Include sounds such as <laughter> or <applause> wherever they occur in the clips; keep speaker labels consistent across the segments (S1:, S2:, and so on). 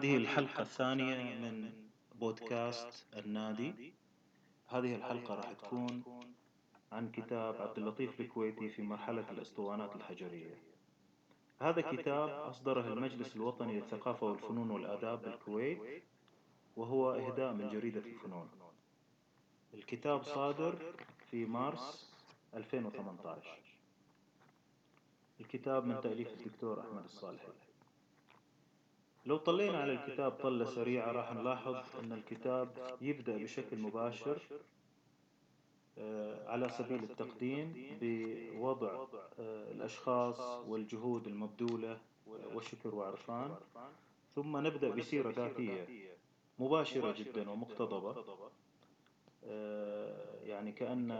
S1: هذه الحلقة الثانية من بودكاست النادي. هذه الحلقة راح تكون عن كتاب عبد اللطيف الكويتي في مرحلة الأسطوانات الحجرية. هذا كتاب أصدره المجلس الوطني للثقافة والفنون والآداب بالكويت وهو إهداء من جريدة الفنون. الكتاب صادر في مارس 2018 الكتاب من تأليف الدكتور أحمد الصالحي. لو طلينا على الكتاب طلة سريعة راح نلاحظ أن الكتاب يبدأ بشكل مباشر آه، على سبيل التقديم بوضع آه، الأشخاص والجهود المبذولة والشكر وعرفان. ثم نبدأ بسيرة ذاتية مباشرة جدا ومقتضبة. آه، يعني كأن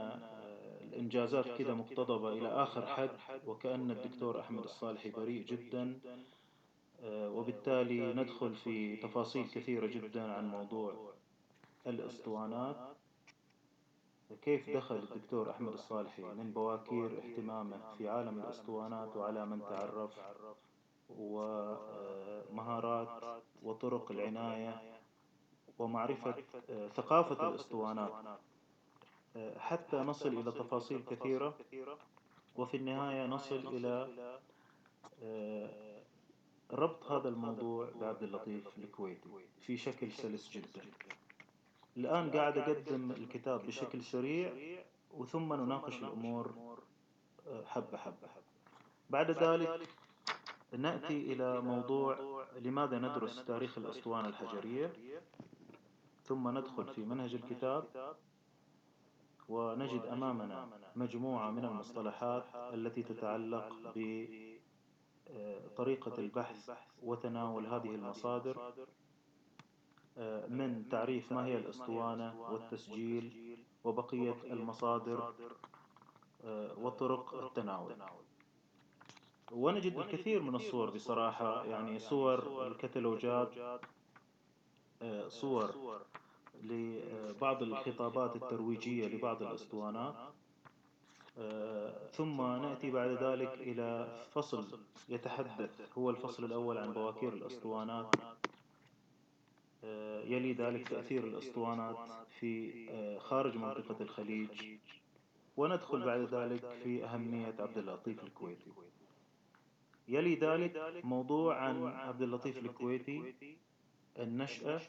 S1: الإنجازات كده مقتضبة إلى آخر حد وكأن الدكتور أحمد الصالحي بريء جدا. آه، وبالتالي ندخل في تفاصيل كثيرة جدا عن موضوع الأسطوانات. كيف دخل الدكتور أحمد الصالحي؟ من بواكير اهتمامه في عالم الأسطوانات وعلى من تعرف ومهارات وطرق العناية ومعرفة ثقافة الأسطوانات. حتى نصل إلى تفاصيل كثيرة وفي النهاية نصل إلى ربط هذا الموضوع بعبد اللطيف الكويتي في شكل سلس جدا. الآن قاعد أقدم الكتاب بشكل سريع وثم نناقش الأمور آه، حبة حبة بعد ذلك نأتي إلى موضوع لماذا ندرس تاريخ الأسطوانة الحجرية؟ ثم ندخل في منهج الكتاب ونجد أمامنا مجموعة من المصطلحات التي تتعلق بطريقة البحث وتناول هذه المصادر من تعريف ما هي الأسطوانة والتسجيل وبقية المصادر وطرق التناول. ونجد الكثير من الصور بصراحة يعني صور الكتالوجات صور لبعض الخطابات الترويجية لبعض الأسطوانات آه، ثم نأتي بعد ذلك إلى فصل يتحدث هو الفصل الأول عن بواكير الأسطوانات. آه، يلي ذلك تأثير الأسطوانات في آه، خارج منطقة الخليج. وندخل بعد ذلك في أهمية عبد اللطيف الكويتي. يلي ذلك موضوع عن عبد اللطيف الكويتي النشأة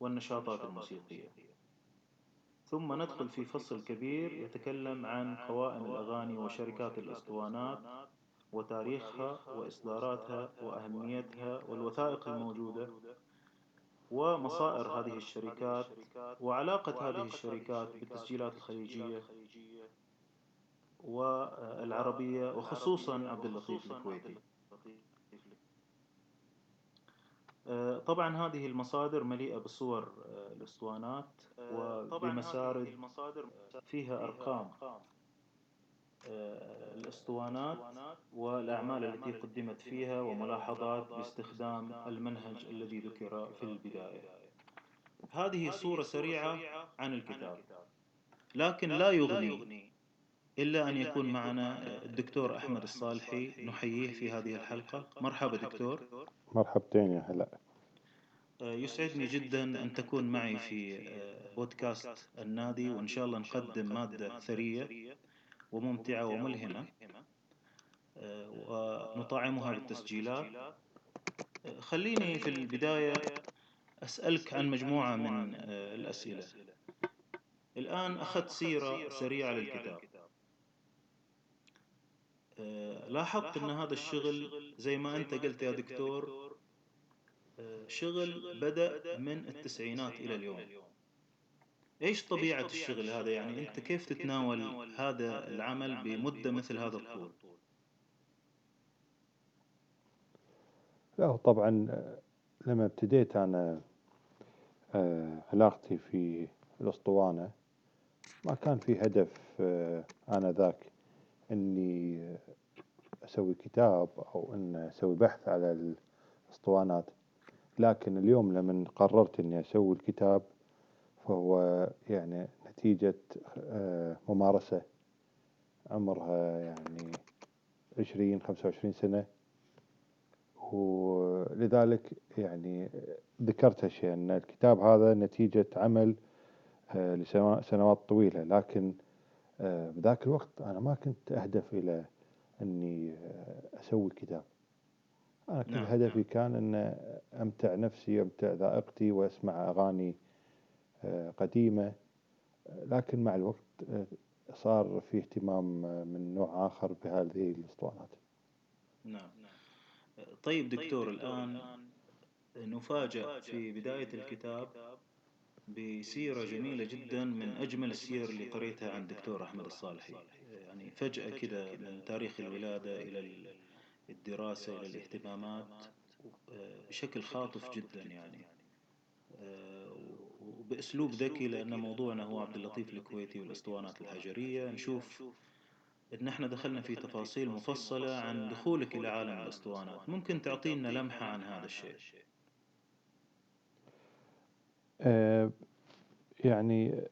S1: والنشاطات الموسيقية. ثم ندخل في فصل كبير يتكلم عن قوائم الأغاني وشركات الأسطوانات وتاريخها وإصداراتها وأهميتها والوثائق الموجودة ومصائر هذه الشركات وعلاقة هذه الشركات بالتسجيلات الخليجية والعربية وخصوصا عبد اللطيف الكويتي آه، طبعا هذه المصادر مليئة بصور آه، الأسطوانات آه، وبمسارد فيها أرقام. الأسطوانات والأعمال التي قدمت فيها وملاحظات باستخدام المنهج الذي ذكر في البداية. هذه صورة سريعة عن الكتاب. لكن لا يغني. إلا أن يكون معنا الدكتور أحمد الصالحي نحييه في هذه الحلقة. مرحبا دكتور.
S2: مرحبتين يا هلا.
S1: آه، يسعدني جدا أن تكون معي في آه، بودكاست النادي وإن شاء الله نقدم مادة ثرية وممتعة وملهمة آه، ونطعمها بالتسجيلات. خليني في البداية أسألك عن مجموعة من الأسئلة. الآن أخذت سيرة سريعة للكتاب. لاحظت أن هذا الشغل زي ما أنت قلت يا دكتور شغل بدأ من التسعينات إلى اليوم. إيش طبيعة الشغل هذا؟ يعني أنت كيف تتناول هذا العمل بمدة مثل هذا الطول؟
S2: لا طبعا لما ابتديت أنا آه، علاقتي في الأسطوانة ما كان في هدف آه، آنذاك. إني أسوي كتاب أو إن أسوي بحث على الأسطوانات. لكن اليوم لما قررت إني أسوي الكتاب فهو يعني نتيجة آه، ممارسة. عمرها يعني عشرين خمسة وعشرين سنة. ولذلك يعني ذكرت هالشيء أن الكتاب هذا نتيجة عمل آه، لسنوات طويلة. لكن بذاك الوقت أنا ما كنت أهدف إلى أني آه، أسوي كتاب. أنا كل
S1: نعم،
S2: هدفي
S1: نعم.
S2: كان أن أمتع نفسي أمتع ذائقتي وأسمع أغاني قديمة. لكن مع الوقت صار في اهتمام من نوع آخر بهذه الأسطوانات.
S1: نعم طيب دكتور الآن نفاجأ في بداية الكتاب بسيرة جميلة جدا من أجمل السير اللي قريتها عن الدكتور أحمد الصالحي. يعني فجأة كده من تاريخ الولادة إلى الدراسة إلى الاهتمامات بشكل خاطف جدا يعني. وبأسلوب ذكي لأن موضوعنا هو عبد اللطيف الكويتي والأسطوانات الحجرية. نشوف إن إحنا دخلنا في تفاصيل مفصلة عن دخولك إلى عالم الأسطوانات. ممكن تعطينا لمحة عن هذا الشيء؟
S2: آه، يعني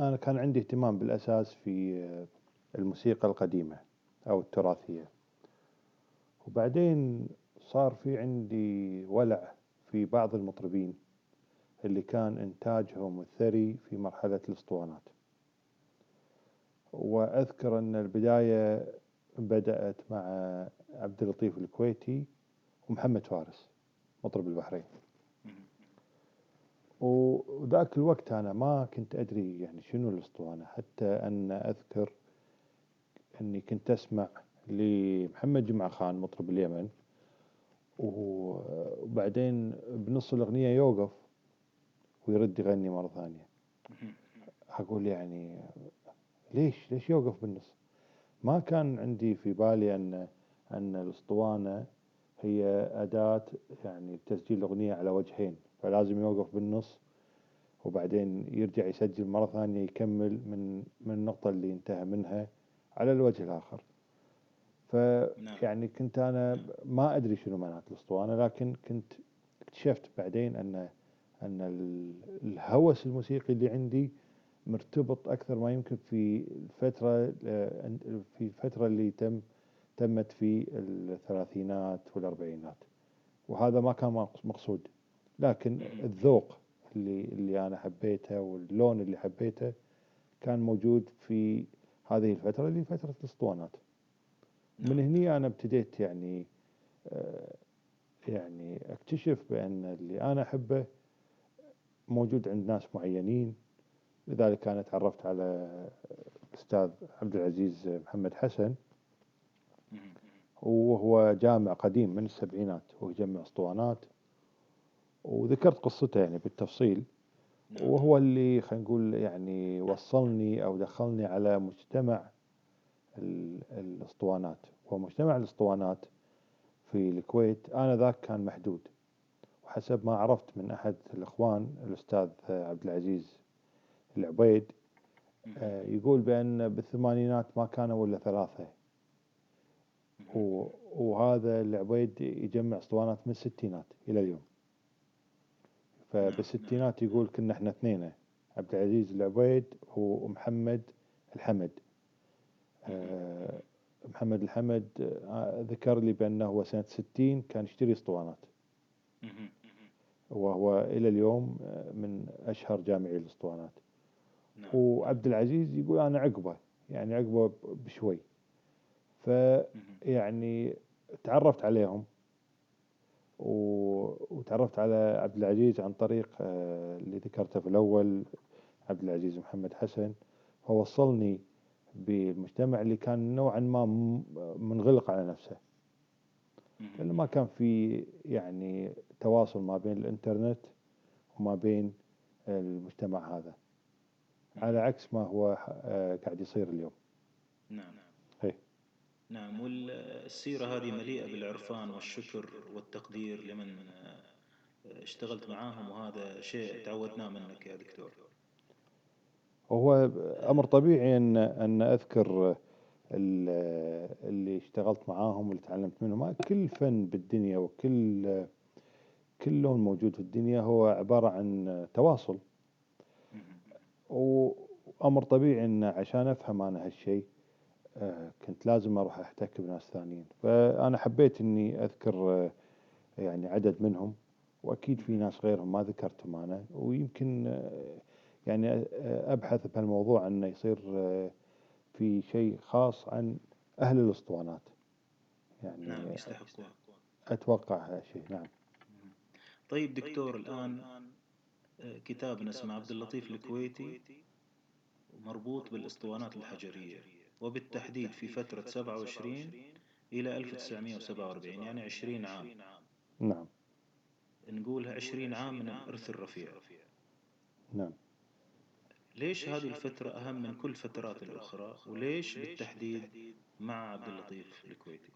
S2: أنا كان عندي اهتمام بالأساس في الموسيقى القديمة أو التراثية. وبعدين صار في عندي ولع في بعض المطربين اللي كان إنتاجهم الثري في مرحلة الأسطوانات. وأذكر أن البداية بدأت مع عبد اللطيف الكويتي ومحمد فارس مطرب البحرين. وذاك الوقت أنا ما كنت أدري يعني شنو الأسطوانة حتى أن أذكر أني كنت أسمع لمحمد جمعة خان مطرب اليمن وبعدين بنص الأغنية يوقف ويرد يغني مرة ثانية. أقول يعني ليش؟ ليش يوقف بالنص؟ ما كان عندي في بالي أن أن الأسطوانة هي أداة يعني تسجيل الأغنية على وجهين. فلازم يوقف بالنص وبعدين يرجع يسجل مرة ثانية يكمل من من النقطة اللي انتهى منها على الوجه الآخر. فيعني نعم. كنت أنا ما أدري شنو معنات الأسطوانة لكن كنت اكتشفت بعدين أن أن الهوس الموسيقي اللي عندي مرتبط أكثر ما يمكن في الفترة في الفترة اللي تم تمت في الثلاثينات والأربعينات. وهذا ما كان مقصود. لكن الذوق اللي اللي أنا حبيته واللون اللي حبيته كان موجود في هذه الفترة اللي فترة الأسطوانات. من نعم. هني أنا ابتديت يعني آه، يعني أكتشف بأن اللي أنا أحبه موجود عند ناس معينين. لذلك أنا تعرفت على الأستاذ عبد العزيز محمد حسن. وهو جامع قديم من السبعينات وهو يجمع أسطوانات. وذكرت قصته يعني بالتفصيل. نعم. وهو اللي خلينا نقول يعني وصلني أو دخلني على مجتمع الأسطوانات. ومجتمع الأسطوانات في الكويت آنذاك كان محدود. وحسب ما عرفت من أحد الإخوان الأستاذ عبد العزيز العبيد آه، يقول بأن بالثمانينات ما كانوا إلا ثلاثة. وهذا العبيد يجمع أسطوانات من الستينات إلى اليوم. فبالستينات يقول كنا إحنا اثنين عبد العزيز العبيد ومحمد الحمد. آه، محمد الحمد آه، ذكر لي بأنه هو سنة ستين كان يشتري أسطوانات. وهو إلى اليوم من أشهر جامعي الأسطوانات. نعم. وعبد العزيز يقول أنا عقبه يعني عقبه بشوي. فيعني تعرفت عليهم. وتعرفت على عبد العزيز عن طريق آه، اللي ذكرته في الأول عبد العزيز محمد حسن. فوصلني بالمجتمع اللي كان نوعا ما منغلق على نفسه. لأنه ما كان في يعني تواصل ما بين الإنترنت وما بين المجتمع هذا. على عكس ما هو آه، قاعد يصير اليوم.
S1: نعم هي. نعم والسيرة هذه مليئة بالعرفان والشكر والتقدير لمن آه، اشتغلت معاهم وهذا شيء تعودناه منك يا دكتور.
S2: وهو أمر طبيعي أن أن أذكر اللي اشتغلت معاهم واللي تعلمت منهم. كل فن بالدنيا وكل كل لون موجود في الدنيا هو عبارة عن تواصل. وأمر طبيعي أن عشان أفهم أنا هالشيء كنت لازم أروح أحتك بناس ثانيين. فأنا حبيت إني أذكر آه، يعني عدد منهم وأكيد في ناس غيرهم ما ذكرتهم أنا ويمكن آه، يعني آه، أبحث بهالموضوع أنه يصير آه، في شيء خاص عن أهل الأسطوانات. يعني
S1: نعم يستحقون
S2: أتوقع هالشيء نعم.
S1: طيب دكتور الآن آه، كتابنا اسمه عبد اللطيف الكويتي مربوط بالأسطوانات الحجرية. وبالتحديد في فترة 27 إلى 1947 يعني 20 عام.
S2: نعم.
S1: نقولها 20 عام من الإرث الرفيع.
S2: نعم.
S1: ليش هذه الفترة أهم من كل فترات الأخرى؟ وليش بالتحديد مع عبد اللطيف الكويتي؟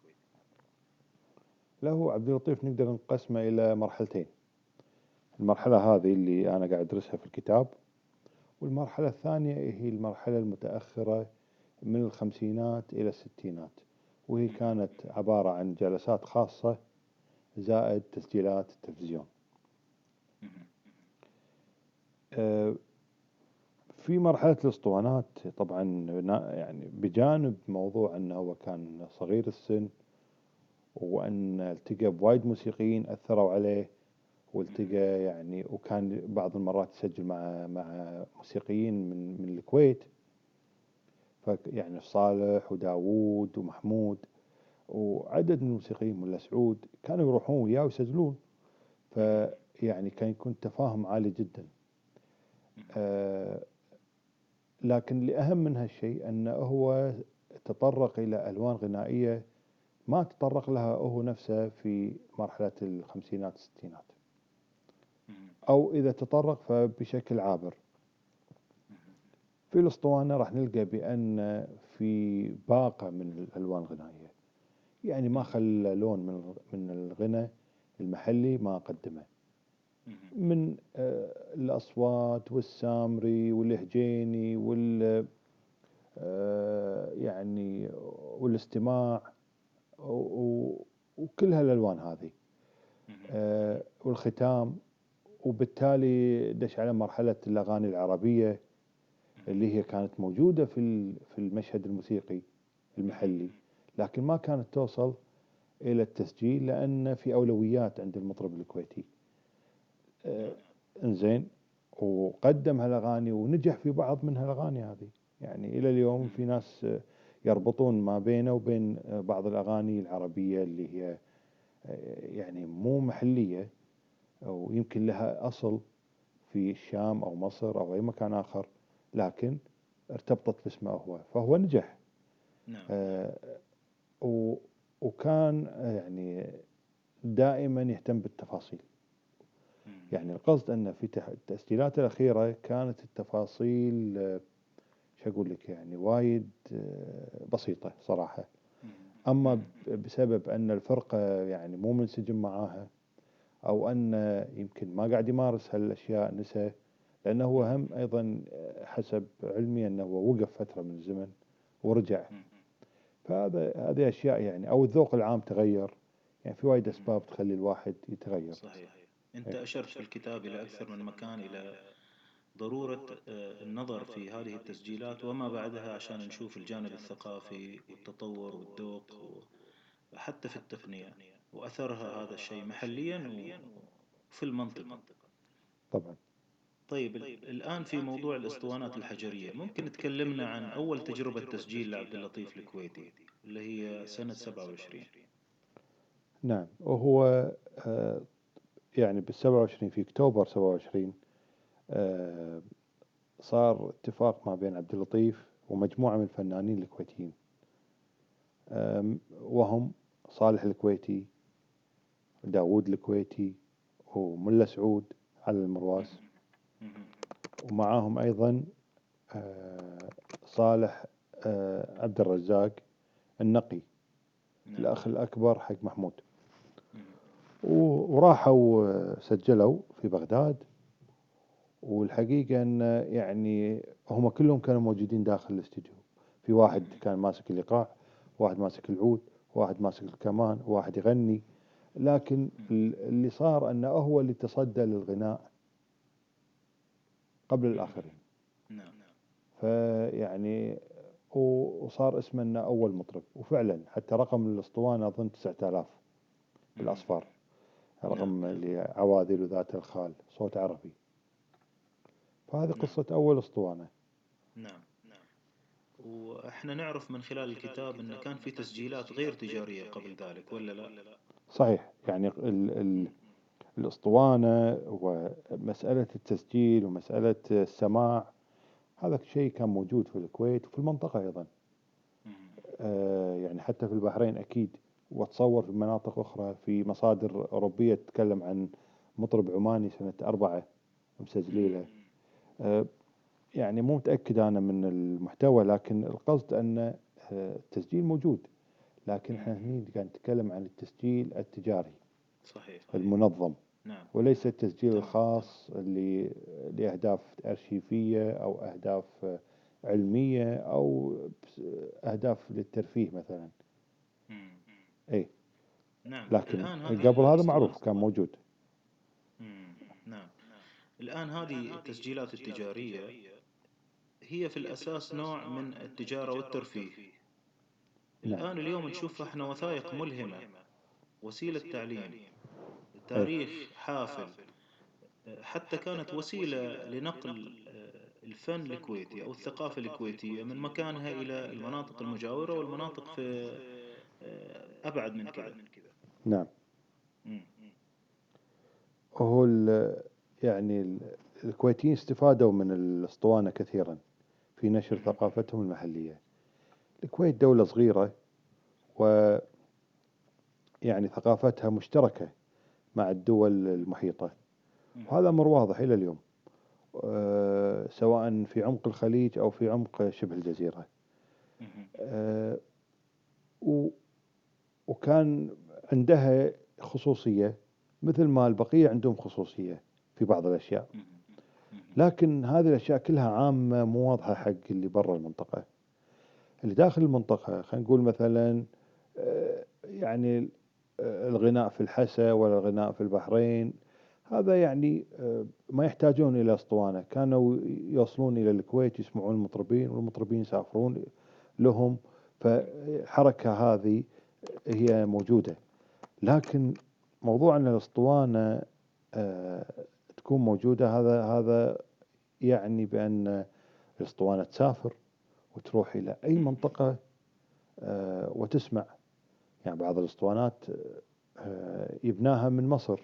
S2: له عبد اللطيف نقدر نقسمه إلى مرحلتين. المرحلة هذه اللي أنا قاعد أدرسها في الكتاب والمرحلة الثانية هي المرحلة المتأخرة من الخمسينات إلى الستينات. وهي كانت عبارة عن جلسات خاصة زائد تسجيلات التلفزيون آه، في مرحلة الأسطوانات طبعا يعني بجانب موضوع أنه هو كان صغير السن وأن التقى بوايد موسيقيين أثروا عليه والتقى يعني وكان بعض المرات يسجل مع مع موسيقيين من من الكويت. يعني صالح وداوود ومحمود وعدد من الموسيقيين ملا سعود كانوا يروحون وياه ويسجلون. فيعني كان يكون تفاهم عالي جدا. آه لكن اللي أهم من هالشيء أنه هو تطرق إلى ألوان غنائية ما تطرق لها هو نفسه في مرحلة الخمسينات الستينات. أو إذا تطرق فبشكل عابر. في الأسطوانة راح نلقى بأن في باقة من الألوان الغنائية. يعني ما خلى لون من من الغنى المحلي ما قدمه. من آه، الأصوات والسامري والهجيني وال آه، يعني والاستماع وكل هالألوان هذه. آه، والختام. وبالتالي دش على مرحلة الأغاني العربية. اللي هي كانت موجودة في في المشهد الموسيقي المحلي لكن ما كانت توصل إلى التسجيل لأن في أولويات عند المطرب الكويتي. آه، إنزين وقدم هالأغاني ونجح في بعض من هالأغاني هذه. يعني إلى اليوم في ناس يربطون ما بينه وبين بعض الأغاني العربية اللي هي آه، يعني مو محلية أو يمكن لها أصل في الشام أو مصر أو أي مكان آخر. لكن ارتبطت باسمه هو فهو نجح.
S1: نعم.
S2: آه، وكان آه، يعني دائما يهتم بالتفاصيل. يعني القصد أن في التسجيلات الأخيرة كانت التفاصيل آه، شو أقول لك يعني وايد آه، بسيطة صراحة. أما بسبب أن الفرقة يعني مو منسجم معاها أو أن يمكن ما قاعد يمارس هالأشياء نسى لأنه هو هم أيضا آه، حسب علمي أنه هو وقف فترة من الزمن ورجع. فهذا هذه أشياء يعني أو الذوق العام تغير. يعني في وايد أسباب تخلي الواحد يتغير.
S1: صحيح. أنت أشرت في الكتاب إلى أكثر من مكان إلى ضرورة آه، النظر في هذه التسجيلات وما بعدها عشان نشوف الجانب الثقافي والتطور والذوق وحتى في التقنية وأثرها هذا الشيء محليا وفي المنطقة.
S2: طبعا.
S1: طيب ال- الآن في موضوع الأسطوانات الحجرية. ممكن تكلمنا عن أول تجربة تسجيل لعبد اللطيف الكويتي اللي هي سنة 27
S2: نعم وهو آه، يعني بال 27 في أكتوبر 27 آه، صار اتفاق ما بين عبد اللطيف ومجموعة من الفنانين الكويتيين وهم صالح الكويتي داوود الكويتي وملا سعود على المرواس. ومعاهم أيضا آه، صالح آه، عبد الرزاق النقي
S1: نعم.
S2: الأخ الأكبر حق محمود. وراحوا آه، سجلوا في بغداد. والحقيقة أن يعني هم كلهم كانوا موجودين داخل الاستديو. في واحد كان ماسك الإيقاع واحد ماسك العود واحد ماسك الكمان واحد يغني. لكن ال- اللي صار أنه هو اللي تصدى للغناء. قبل الآخرين.
S1: نعم.
S2: فيعني وصار اسمه إنه أول مطرب وفعلا حتى رقم الأسطوانة أظن 9000 بالأصفار. رقم
S1: نعم.
S2: اللي عواذل ذات الخال صوت عربي. فهذه
S1: نعم.
S2: قصة أول أسطوانة.
S1: نعم نعم. وإحنا نعرف من خلال الكتاب انه كان في تسجيلات غير تجارية قبل ذلك ولا لا؟
S2: صحيح. يعني ال ال الأسطوانة ومسألة التسجيل ومسألة السماع هذا شيء كان موجود في الكويت وفي المنطقة أيضا.
S1: مم.
S2: آه، يعني حتى في البحرين أكيد. وتصور في مناطق أخرى في مصادر أوروبية تتكلم عن مطرب عماني سنة أربعة مسجلينه آه، يعني مو متأكد أنا من المحتوى لكن القصد أن آه، التسجيل موجود. لكن إحنا هني قاعد نتكلم عن التسجيل التجاري.
S1: صحيح
S2: المنظم.
S1: نعم.
S2: وليس التسجيل. الخاص اللي لأهداف أرشيفية أو أهداف علمية أو أهداف للترفيه مثلا.
S1: مم.
S2: أي
S1: نعم.
S2: لكن
S1: الآن
S2: قبل هذا معروف كان موجود.
S1: مم. نعم. الآن هذه التسجيلات التجارية هي في الأساس نوع من التجارة والترفيه.
S2: نعم.
S1: الآن اليوم نشوف إحنا وثائق ملهمة وسيلة تعليم. تاريخ حافل. حتى كانت وسيلة لنقل آه، الفن الكويتي أو الثقافة الكويتية من مكانها إلى المناطق المجاورة والمناطق في آه، أبعد من كذا
S2: نعم. هو ال- يعني ال- الكويتيين استفادوا من الأسطوانة كثيرا في نشر ثقافتهم المحلية. الكويت دولة صغيرة و يعني ثقافتها مشتركة مع الدول المحيطة. وهذا أمر واضح إلى اليوم. أه، سواء في عمق الخليج أو في عمق شبه الجزيرة. أه، و- وكان عندها خصوصية مثل ما البقية عندهم خصوصية في بعض الأشياء. لكن هذه الأشياء كلها عامة مو واضحة حق اللي برا المنطقة. اللي داخل المنطقة خلينا نقول مثلا آه، يعني آه، الغناء في الحسا ولا الغناء في البحرين. هذا يعني آه، ما يحتاجون إلى أسطوانة. كانوا يوصلون إلى الكويت يسمعون المطربين والمطربين يسافرون لهم. فالحركة هذه هي موجودة. لكن موضوع أن الأسطوانة آه، تكون موجودة هذا هذا يعني بأن الأسطوانة تسافر وتروح إلى أي منطقة آه، وتسمع يعني بعض الأسطوانات آه، يبناها من مصر.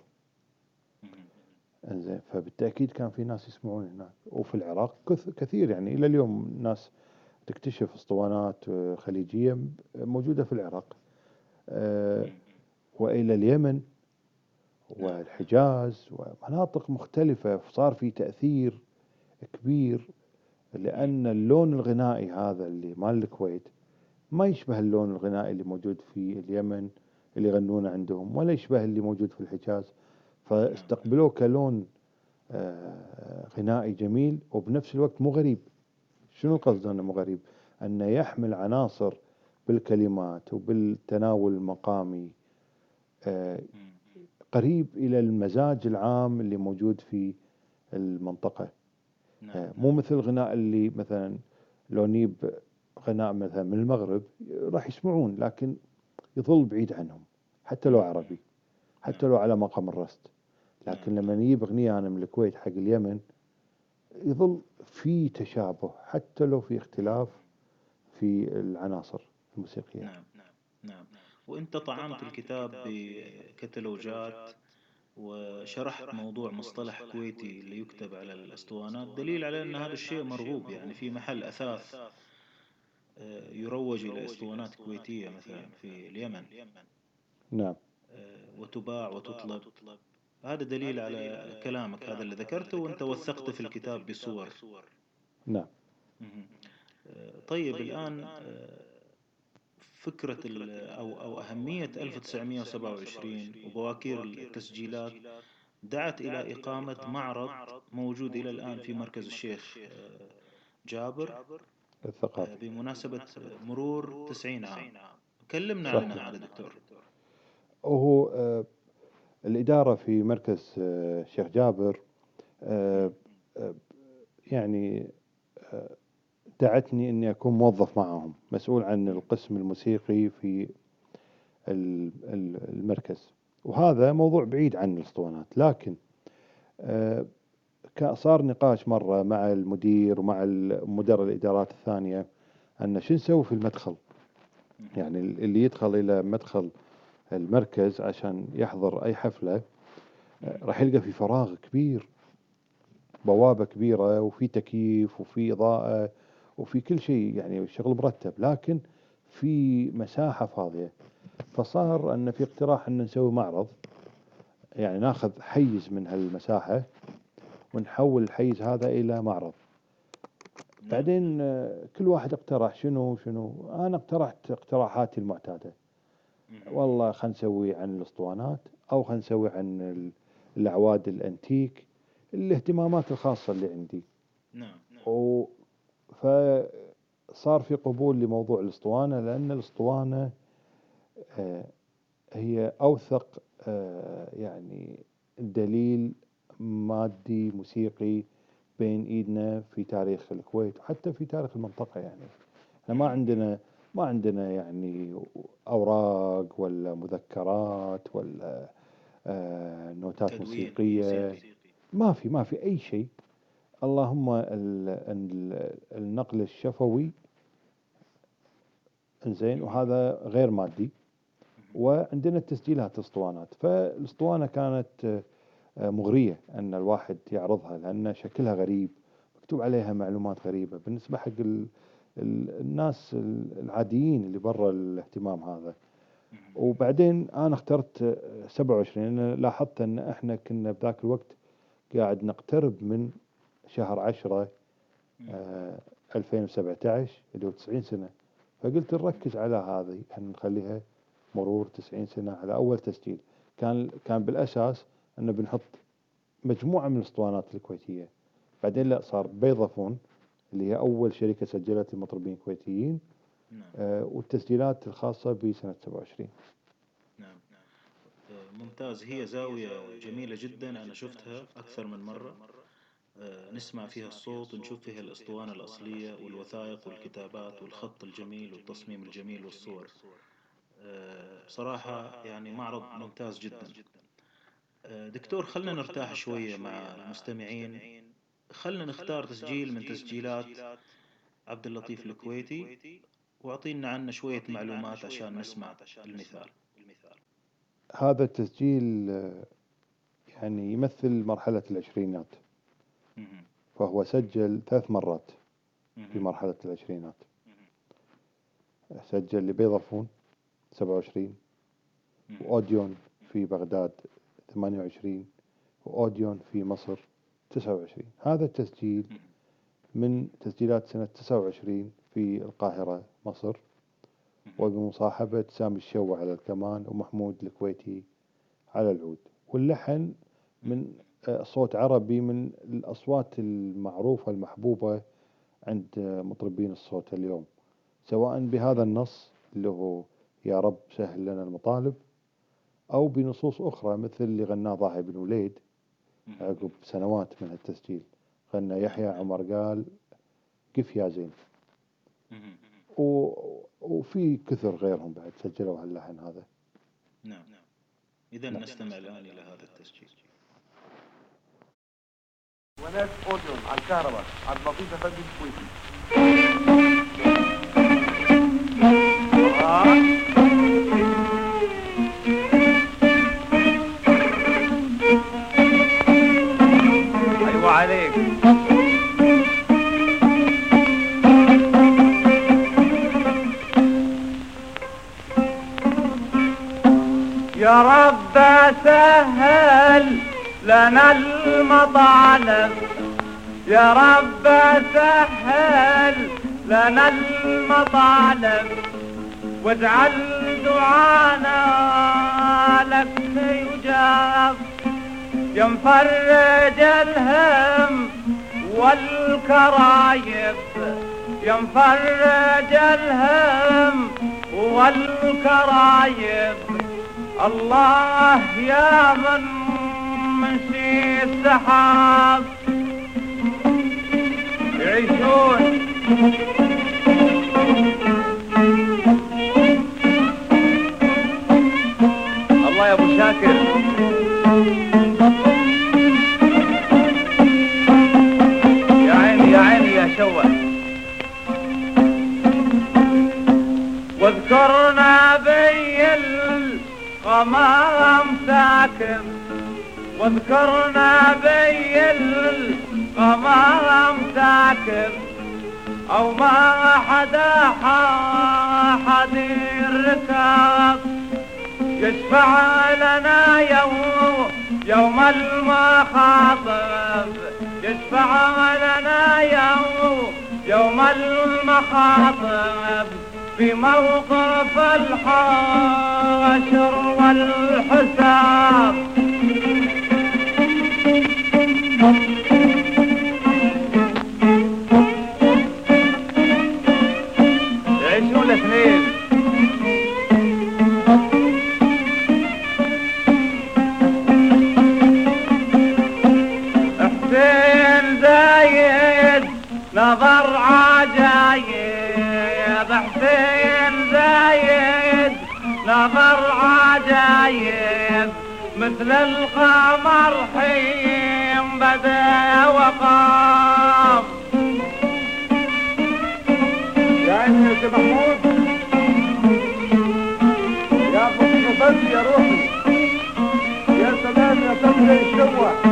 S2: إنزين فبالتأكيد كان في ناس يسمعون هناك. وفي العراق كث- كثير يعني. إلى اليوم ناس تكتشف أسطوانات آه، خليجية موجودة في العراق. آه، وإلى اليمن والحجاز ومناطق مختلفة. صار في تأثير كبير لأن اللون الغنائي هذا اللي مال الكويت ما يشبه اللون الغنائي اللي موجود في اليمن اللي يغنونه عندهم ولا يشبه اللي موجود في الحجاز. فاستقبلوه كلون آه، غنائي جميل وبنفس الوقت مو غريب. شنو القصد انه مو غريب؟ انه يحمل عناصر بالكلمات وبالتناول المقامي آه،. قريب إلى المزاج العام اللي موجود في المنطقة.
S1: نعم
S2: آه، مو مثل الغناء اللي مثلا لو نجيب غناء مثلا من المغرب راح يسمعون لكن يظل بعيد عنهم حتى لو عربي حتى لو على مقام الرست لكن لما نجيب أغنية أنا من الكويت حق اليمن يظل في تشابه حتى لو في اختلاف في العناصر الموسيقية.
S1: نعم نعم نعم. وأنت طعمت الكتاب بكتالوجات وشرحت موضوع مصطلح كويتي اللي يكتب على الأسطوانات. دليل على أن هذا الشيء مرغوب يعني في محل أثاث. يروج إلى أسطوانات كويتية مثلا في اليمن.
S2: نعم.
S1: آه، وتباع وتطلب. هذا دليل على كلامك هذا اللي ذكرته وأنت وثقت في الكتاب بصور.
S2: نعم.
S1: آه، طيب الآن آه، فكرة أو أو أهمية 1927 وبواكير التسجيلات دعت إلى إقامة معرض موجود إلى الآن في مركز الشيخ آه، جابر. آه،
S2: الثقافي
S1: بمناسبة مرور 90 عام. كلمنا
S2: صحيح.
S1: عنها هذا دكتور.
S2: وهو آه، الإدارة في مركز آه، الشيخ جابر آه، آه، يعني آه، دعتني إني أكون موظف معهم مسؤول عن القسم الموسيقي في ال- ال- المركز. وهذا موضوع بعيد عن الأسطوانات لكن آه، صار نقاش مرة مع المدير ومع مدراء الإدارات الثانية أن شو نسوي في المدخل. يعني ال- اللي يدخل إلى مدخل المركز عشان يحضر أي حفلة آه، راح يلقى في فراغ كبير بوابة كبيرة وفي تكييف وفي إضاءة وفي كل شيء يعني الشغل مرتب. لكن في مساحة فاضية. فصار أن في اقتراح أن نسوي معرض يعني ناخذ حيز من هالمساحة. ونحول الحيز هذا إلى معرض.
S1: نعم.
S2: بعدين آه، كل واحد اقترح شنو شنو أنا اقترحت اقتراحاتي المعتادة.
S1: مهم.
S2: والله خلينا نسوي عن الاسطوانات أو خلينا نسوي عن ال- الأعواد الأنتيك الاهتمامات الخاصة اللي عندي.
S1: نعم نعم.
S2: و فصار في قبول لموضوع الاسطوانة لأن الاسطوانة آه، هي أوثق آه، يعني دليل مادي موسيقي بين إيدنا في تاريخ الكويت وحتى في تاريخ المنطقة يعني. إحنا ما عندنا ما عندنا يعني أوراق ولا مذكرات ولا آه، نوتات
S1: تدوين
S2: موسيقية.
S1: موسيقي.
S2: ما في ما في أي شيء. اللهم ال- ال- النقل الشفوي إنزين وهذا غير مادي. وعندنا التسجيلات اسطوانات. فالاسطوانة كانت آه، مغرية أن الواحد يعرضها لأن شكلها غريب مكتوب عليها معلومات غريبة. بالنسبة حق ال ال الناس ال- العاديين اللي برا الاهتمام هذا. وبعدين أنا اخترت آه، 27 لأن لاحظت أن إحنا كنا بذاك الوقت قاعد نقترب من شهر 10 آه، 2017 اللي هو 90 سنة. فقلت نركز على هذه أن نخليها مرور 90 سنة على أول تسجيل. كان كان بالأساس أنه بنحط مجموعة من الأسطوانات الكويتية. بعدين لا صار بيضافون اللي هي أول شركة سجلت المطربين الكويتيين
S1: نعم.
S2: آه، والتسجيلات الخاصة بسنة 27
S1: نعم آه، ممتاز. هي زاوية جميلة جدا. أنا شفتها أكثر من مرة. آه، نسمع فيها الصوت ونشوف فيها الأسطوانة الأصلية والوثائق والكتابات والخط الجميل والتصميم الجميل والصور. آه، بصراحة يعني معرض ممتاز جدا. آه، دكتور خلنا نرتاح شوية مع المستمعين. خلنا نختار تسجيل من تسجيلات عبد اللطيف الكويتي. واعطينا عنه شوية معلومات عشان نسمع المثال.
S2: هذا التسجيل يعني يمثل مرحلة العشرينات. فهو سجل ثلاث مرات في. مرحلة العشرينات. سجل لبيضافون 27
S1: مهم.
S2: وأوديون في بغداد 28 وأوديون في مصر 29 هذا التسجيل. من تسجيلات سنة 29 في القاهرة مصر. وبمصاحبة سامي الشوع على الكمان ومحمود الكويتي على العود. واللحن من آه، صوت عربي من الأصوات المعروفة المحبوبة عند مطربين الصوت اليوم سواء بهذا النص اللي هو يا رب سهل لنا المطالب أو بنصوص أخرى مثل اللي غناه ضاحي بن وليد. عقب سنوات من التسجيل. غنى يحيى عمر قال قف يا زين. و... وفي كثر غيرهم بعد سجلوا هاللحن هذا.
S1: نعم إذا نستمع الآن إلى هذا التسجيل.
S3: وناس أوديون على الكهرباء عبد اللطيف افندي الكويتي يا رب سهل لنا المطالب. يا رب سهل لنا المطالب. واجعل دعانا لك يجاب. يا مفرج الهم والكرايب. يا مفرج الهم والكرايب. الله يا من مشي السحاب. يعيشون.
S4: الله يا أبو شاكر. يا عيني يا عيني يا شوى واذكرنا بي الغمام ساكن واذكرنا بي الغمام ساكن أو ما حدا حد يركب يشفع لنا يوم يوم المخاطب. يشفع لنا يوم يوم المخاطب. في موقف الحشر والحساب. عجايب مثل القمر حين بدا وقام.
S5: يا عيني يا محمود؟ يا أبو يا روحي. يا سلام يا سلام الشوح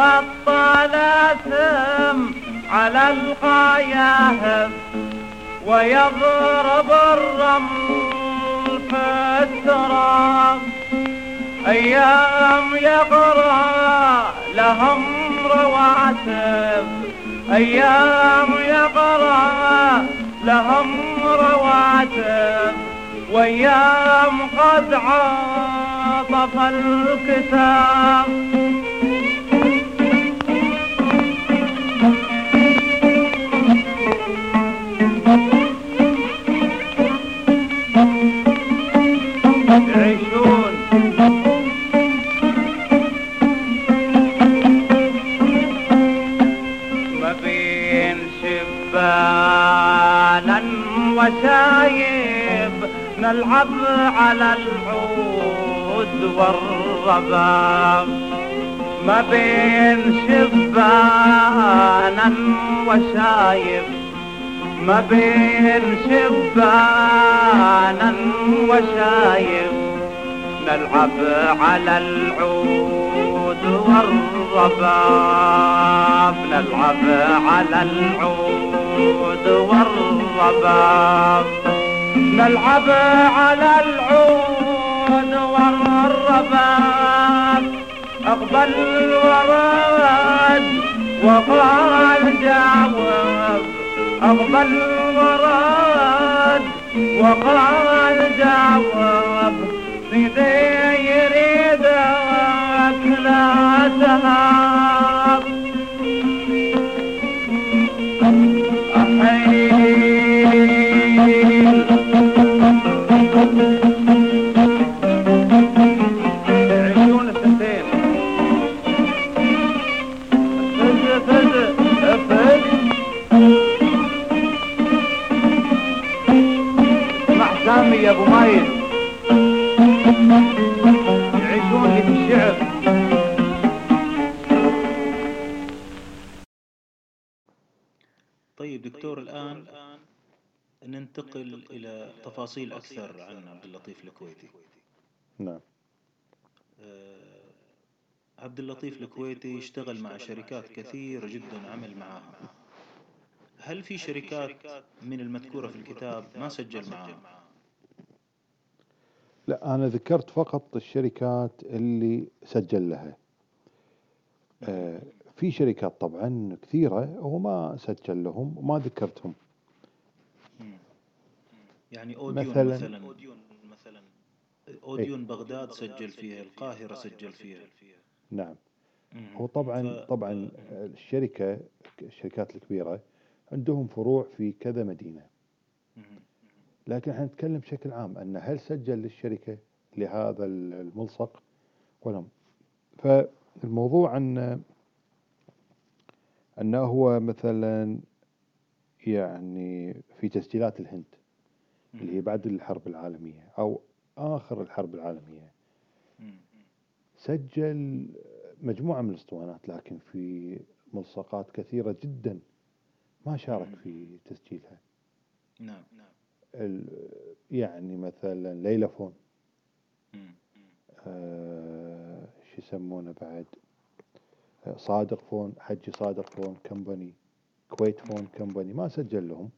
S4: الطلاسم على الغياهب ويضرب الرمل في التراب. أيام يقرأ لهم رواتب. أيام يقرأ لهم رواتب. وأيام قد عطف الكتاب. ما بين شبانا وشايب نلعب على العود والرباب نلعب على العود والرباب. نلعب على العود والرباب. أقبل ورد وقال جاوب. أقبل ورد وقال جاوب سيدي يريدك لا تهاب
S1: دكتور الآن ننتقل إلى تفاصيل أكثر عن عبد اللطيف الكويتي.
S2: نعم.
S1: عبد اللطيف الكويتي اشتغل مع شركات كثيرة جدا عمل معاها هل في شركات من المذكورة في الكتاب؟ ما سجل معاها؟
S2: لا أنا ذكرت فقط الشركات اللي سجل لها. آه، في شركات طبعا كثيرة هو ما سجل لهم وما ذكرتهم.
S1: يعني أوديون
S2: مثلاً-
S1: مثلا. أوديون مثلا. أوديون بغداد سجل فيها القاهرة سجل فيها.
S2: نعم. هو طبعا
S1: ف-
S2: طبعا الشركة الشركات الكبيرة عندهم فروع في كذا مدينة. لكن إحنا نتكلم بشكل عام أن هل سجل للشركة لهذا الملصق؟ ولا لا؟ فالموضوع أن أنه هو مثلا يعني في تسجيلات الهند اللي هي بعد الحرب العالمية أو آخر الحرب العالمية. سجل مجموعة من الأسطوانات لكن في ملصقات كثيرة جدا ما شارك. في تسجيلها.
S1: نعم نعم.
S2: يعني مثلا ليلى فون
S1: مم.
S2: آه، شو يسمونه بعد؟ صادق فون حجي صادق فون company كويت فون company ما سجل لهم.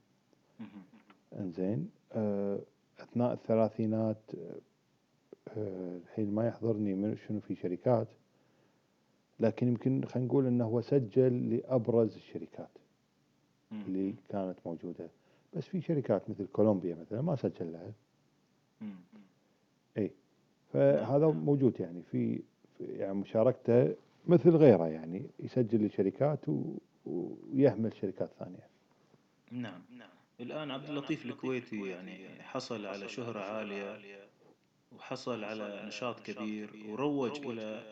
S2: إنزين آه، أثناء الثلاثينات آه، الحين ما يحضرني من شنو في شركات لكن يمكن خلينا نقول إنه هو سجل لأبرز الشركات. اللي كانت موجودة بس في شركات مثل كولومبيا مثلا ما سجل لها. اي فهذا
S1: نعم.
S2: موجود يعني في في- يعني مشاركته مثل غيره يعني يسجل لشركات و- ويهمل شركات ثانية.
S1: نعم نعم. الآن عبد اللطيف الكويتي يعني حصل على شهرة عالية وحصل على نشاط كبير وروج إلى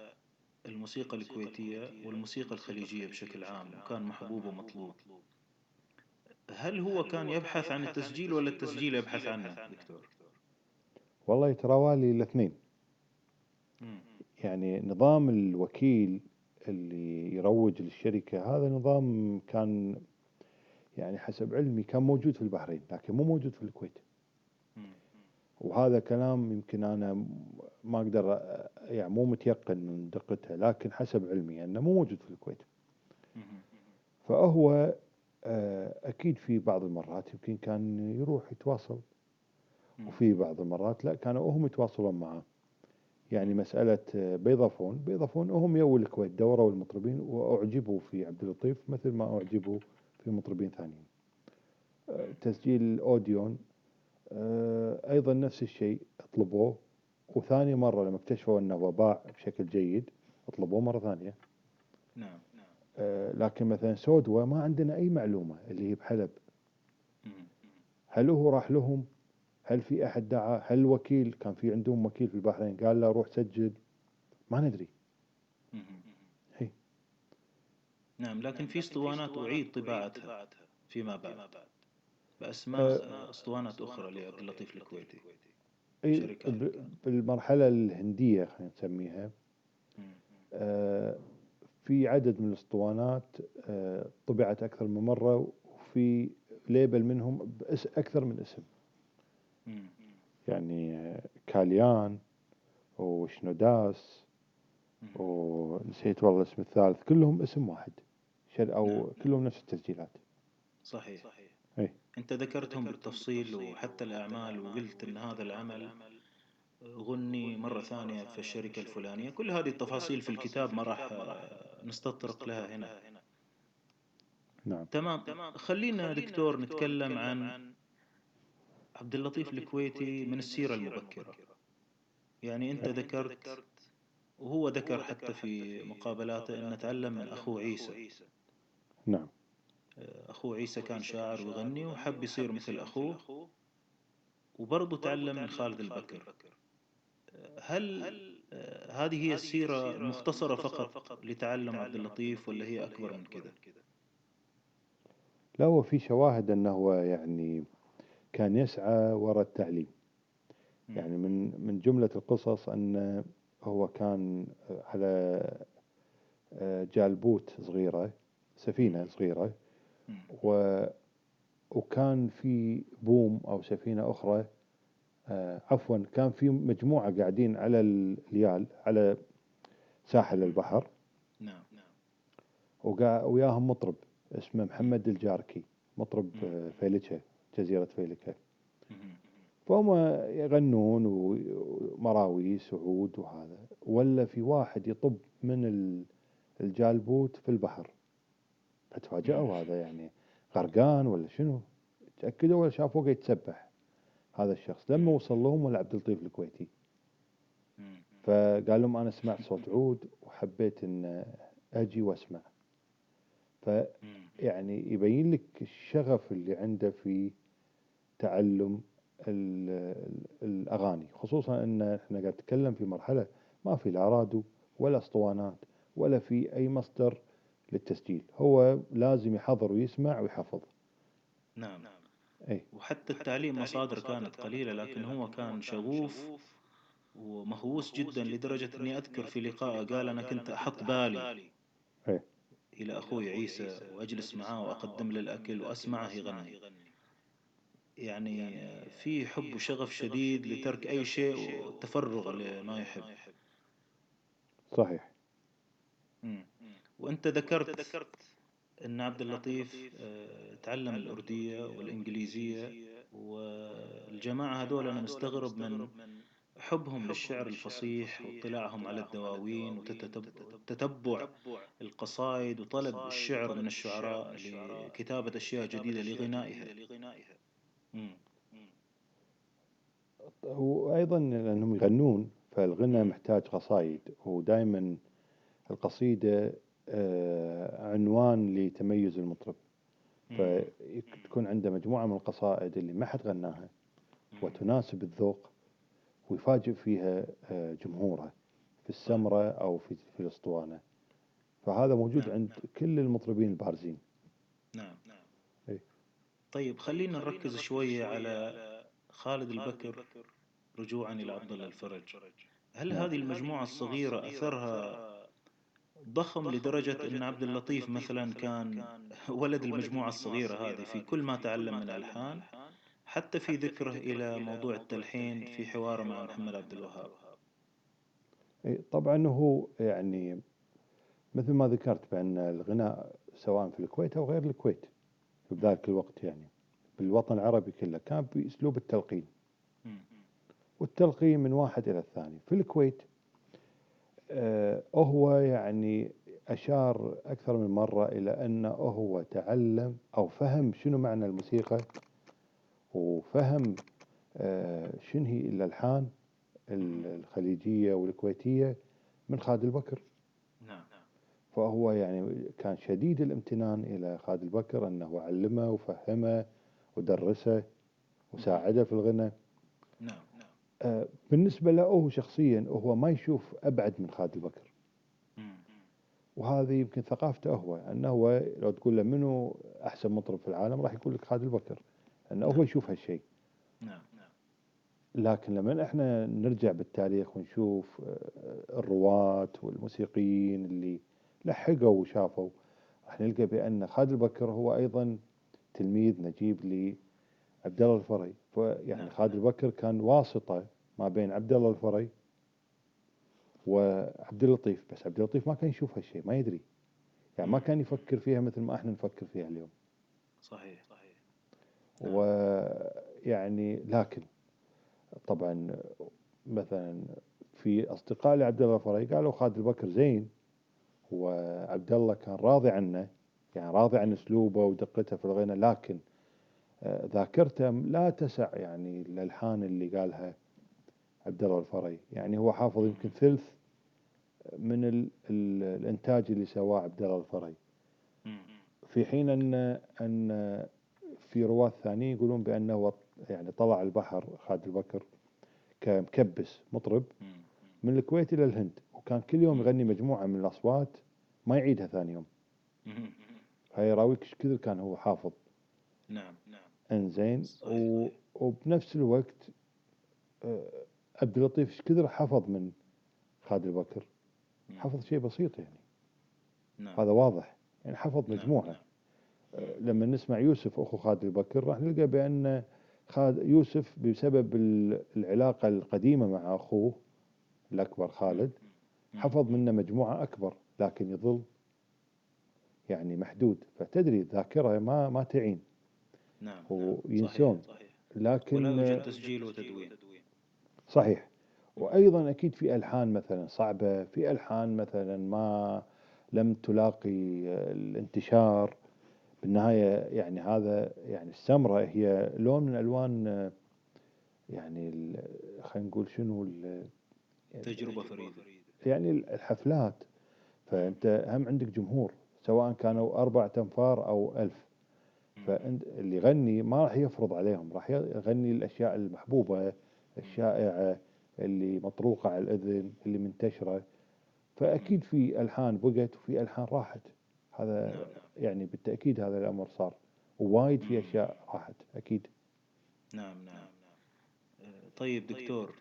S1: الموسيقى الكويتية والموسيقى الخليجية بشكل عام. وكان محبوب ومطلوب. هل هو كان يبحث عن التسجيل ولا التسجيل يبحث عنه؟ دكتور؟
S2: والله يتراوالي الاثنين.
S1: مم.
S2: يعني نظام الوكيل اللي يروج للشركة هذا نظام كان يعني حسب علمي كان موجود في البحرين لكن مو موجود في الكويت. وهذا كلام يمكن أنا ما أقدر يعني مو متيقن من دقتها لكن حسب علمي أنه مو موجود في الكويت. فهو آه، أكيد في بعض المرات يمكن كان يروح يتواصل. وفي بعض المرات لا كانوا هم يتواصلون معه يعني مسألة بيضافون بيضافون هم يو الكويت دوروا المطربين وأعجبوا في عبد اللطيف مثل ما أعجبوا في مطربين ثانيين. آه، تسجيل أوديون. آه، أيضا نفس الشيء طلبوه وثاني مرة لما اكتشفوا أنه باع بشكل جيد طلبوه مرة ثانية.
S1: نعم نعم.
S2: آه، لكن مثلا سودوا ما عندنا أي معلومة اللي هي بحلب. هل هو راح لهم؟ هل في أحد دعا هل الوكيل كان في عندهم وكيل في البحرين قال له روح سجل ما ندري. هي.
S1: نعم لكن في اسطوانات أعيد طباعتها فيما بعد بأسماء
S2: أه،
S1: اسطوانات أخرى لعبد اللطيف الكويتي
S2: أي
S1: شركات.
S2: ب- بالمرحلة الهندية خلينا نسميها. آه، في عدد من الاسطوانات آه، طبعت أكثر من مرة وفي ليبل منهم أكثر من اسم. يعني كاليان وشنوداس. ونسيت والله الاسم الثالث كلهم اسم واحد شر أو
S1: نعم.
S2: كلهم نفس التسجيلات.
S1: صحيح.
S2: أي
S1: أنت ذكرتهم بالتفصيل وحتى الأعمال وقلت أن هذا العمل غني مرة ثانية في الشركة الفلانية. كل هذه التفاصيل في الكتاب ما راح نستطرق لها هنا.
S2: نعم.
S1: تمام. خلينا دكتور نتكلم عن عبد اللطيف الكويتي من السيرة المبكرة. يعني أنت ذكرت وهو ذكر حتى في مقابلاته أنه تعلم من أخوه عيسى.
S2: نعم.
S1: أخوه عيسى كان شاعر ويغني وحب يصير مثل أخوه. وبرضه تعلم من خالد البكر. هل آه، هذه هي السيرة المختصرة فقط لتعلم عبد اللطيف ولا هي أكبر من كذا؟
S2: لا هو في شواهد أنه هو يعني كان يسعى وراء التعليم. يعني من من جملة القصص أن هو كان على آه، جالبوت صغيرة سفينة صغيرة. و وكان في بوم أو سفينة أخرى آه، عفوا كان في مجموعة قاعدين على ال- اليال على ساحل البحر.
S1: نعم نعم.
S2: وياهم مطرب اسمه محمد الجاركي مطرب
S1: مم.
S2: جزيرة فيلكة
S1: مم.
S2: فهم يغنون ومراويس وعود وهذا ولا في واحد يطب من ال- الجالبوت في البحر. فتفاجأوا هذا يعني غرقان ولا شنو؟ تأكدوا ولا شافوه قاعد يتسبح هذا الشخص. لما وصل لهم ولا عبد اللطيف الكويتي. فقال لهم أنا سمعت صوت عود وحبيت أن أجي وأسمع. فيعني. يبين لك الشغف اللي عنده في تعلم ال- ال- الأغاني خصوصا أن إحنا قاعد نتكلم في مرحلة ما في لا راديو ولا أسطوانات ولا في أي مصدر للتسجيل هو لازم يحضر ويسمع ويحفظ.
S1: نعم.
S2: أي
S1: وحتى التعليم مصادر كانت قليلة لكن هو كان شغوف ومهووس جدا لدرجة إني أذكر في لقاء قال أنا كنت أحط بالي
S2: أي
S1: إلى أخوي عيسى وأجلس معاه وأقدم له الأكل وأسمعه يغني. يعني في حب وشغف شديد لترك أي شيء والتفرغ لما يحب.
S2: صحيح.
S1: مم. وأنت ذكرت أن عبد اللطيف آه، تعلم الأردية والإنجليزية. والجماعة هذول أنا مستغرب من حبهم للشعر الفصيح واطلاعهم على الدواوين وتتبع القصائد وطلب الشعر من الشعراء لكتابة أشياء جديدة لغنائها. مم.
S2: وأيضا لأنهم يغنون فالغنى محتاج قصايد. ودائما القصيدة آه، عنوان لتميز المطرب. فتكون عنده مجموعة من القصائد اللي ما حد غناها وتناسب الذوق ويفاجئ فيها آه، جمهوره في السمرة أو في في الأسطوانة. فهذا موجود
S1: نعم،
S2: عند كل المطربين البارزين.
S1: نعم. طيب خلينا نركز شوية على خالد البكر رجوعا إلى عبد الله الفرج. هل. هذه المجموعة الصغيرة أثرها ضخم لدرجة أن عبد اللطيف مثلا كان <laughs> ولد المجموعة الصغيرة هذه في كل ما تعلم من الألحان حتى في ذكره إلى موضوع التلحين في حواره مع محمد عبد الوهاب.
S2: إيه، طبعا هو يعني مثل ما ذكرت بأن الغناء سواء في الكويت أو غير الكويت في ذاك الوقت يعني. بالوطن العربي كله كان بأسلوب التلقين. والتلقين من واحد إلى الثاني. في الكويت آه هو يعني أشار أكثر من مرة إلى أنه هو تعلم أو فهم شنو معنى الموسيقى وفهم آه شنو هي الألحان ال- الخليجية والكويتية من خالد البكر. فهو يعني كان شديد الامتنان إلى خالد البكر أنه علمه وفهمه ودرسه وساعده في الغنى.
S1: نعم نعم.
S2: آه، بالنسبة له هو شخصيا هو ما يشوف أبعد من خالد البكر. وهذه يمكن ثقافته هو أنه هو لو تقول له منو أحسن مطرب في العالم راح يقول لك خالد البكر أنه هو يشوف هالشيء.
S1: نعم نعم.
S2: لكن لما إحنا نرجع بالتاريخ ونشوف آه، الرواة والموسيقيين اللي لحقوا وشافوا. راح نلقى بأن خالد البكر هو أيضا تلميذ نجيب لعبد الله الفرج فيعني
S1: نعم.
S2: خالد البكر كان واسطة ما بين عبد الله الفرج وعبد اللطيف. بس عبد اللطيف ما كان يشوف هالشيء ما يدري. يعني ما. كان يفكر فيها مثل ما إحنا نفكر فيها اليوم.
S1: صحيح صحيح. نعم.
S2: ويعني لكن طبعا مثلا في أصدقاء لعبد الله الفرج قالوا خالد البكر زين. وعبد الله كان راضي عنه يعني راضي عن أسلوبه ودقته في الغنى لكن آه، ذاكرته لا تسع يعني الالحان اللي قالها عبد الله الفرج يعني هو حافظ يمكن ثلث من ال ال الإنتاج اللي سواه عبد الله الفري. في حين أن أن في رواة ثانيين يقولون بأنه يعني طلع البحر خالد البكر كمكبس مطرب. من الكويت إلى الهند وكان كل يوم يغني مجموعة من الأصوات ما يعيدها ثاني يوم.
S1: مم.
S2: هاي يراويك إيش كثر كان هو حافظ.
S1: نعم نعم. إنزين
S2: و... وبنفس الوقت آه، عبد اللطيف إيش كثر حفظ من خالد البكر. حفظ شيء بسيط يعني.
S1: نعم.
S2: هذا واضح. يعني حفظ
S1: نعم،
S2: مجموعة.
S1: نعم.
S2: آه، لما نسمع يوسف أخو خالد البكر راح نلقى بأن خالد يوسف بسبب ال- العلاقة القديمة مع أخوه الأكبر خالد. حفظ منه مجموعة أكبر. لكن يظل يعني محدود. فتدري الذاكره ما ما تعين.
S1: نعم
S2: وينسون.
S1: صحيح صحيح.
S2: لكن
S1: ولا يوجد تسجيل وتدوين.
S2: صحيح. وأيضا أكيد في ألحان مثلا صعبة في ألحان مثلا ما لم تلاقي الانتشار. بالنهاية يعني هذا يعني السمرة هي لون من ألوان يعني خلينا نقول شنو
S1: تجربة فريدة.
S2: يعني الحفلات. فأنت هم عندك جمهور سواء كانوا أربعة أنفار أو ألف. فأنت اللي يغني ما راح يفرض عليهم راح يغني الأشياء المحبوبة الشائعة اللي مطروقة على الأذن اللي منتشرة. فأكيد في ألحان بقت وفي ألحان راحت. هذا يعني بالتأكيد هذا الأمر صار. ووايد في أشياء راحت أكيد.
S1: نعم نعم آه، طيب دكتور.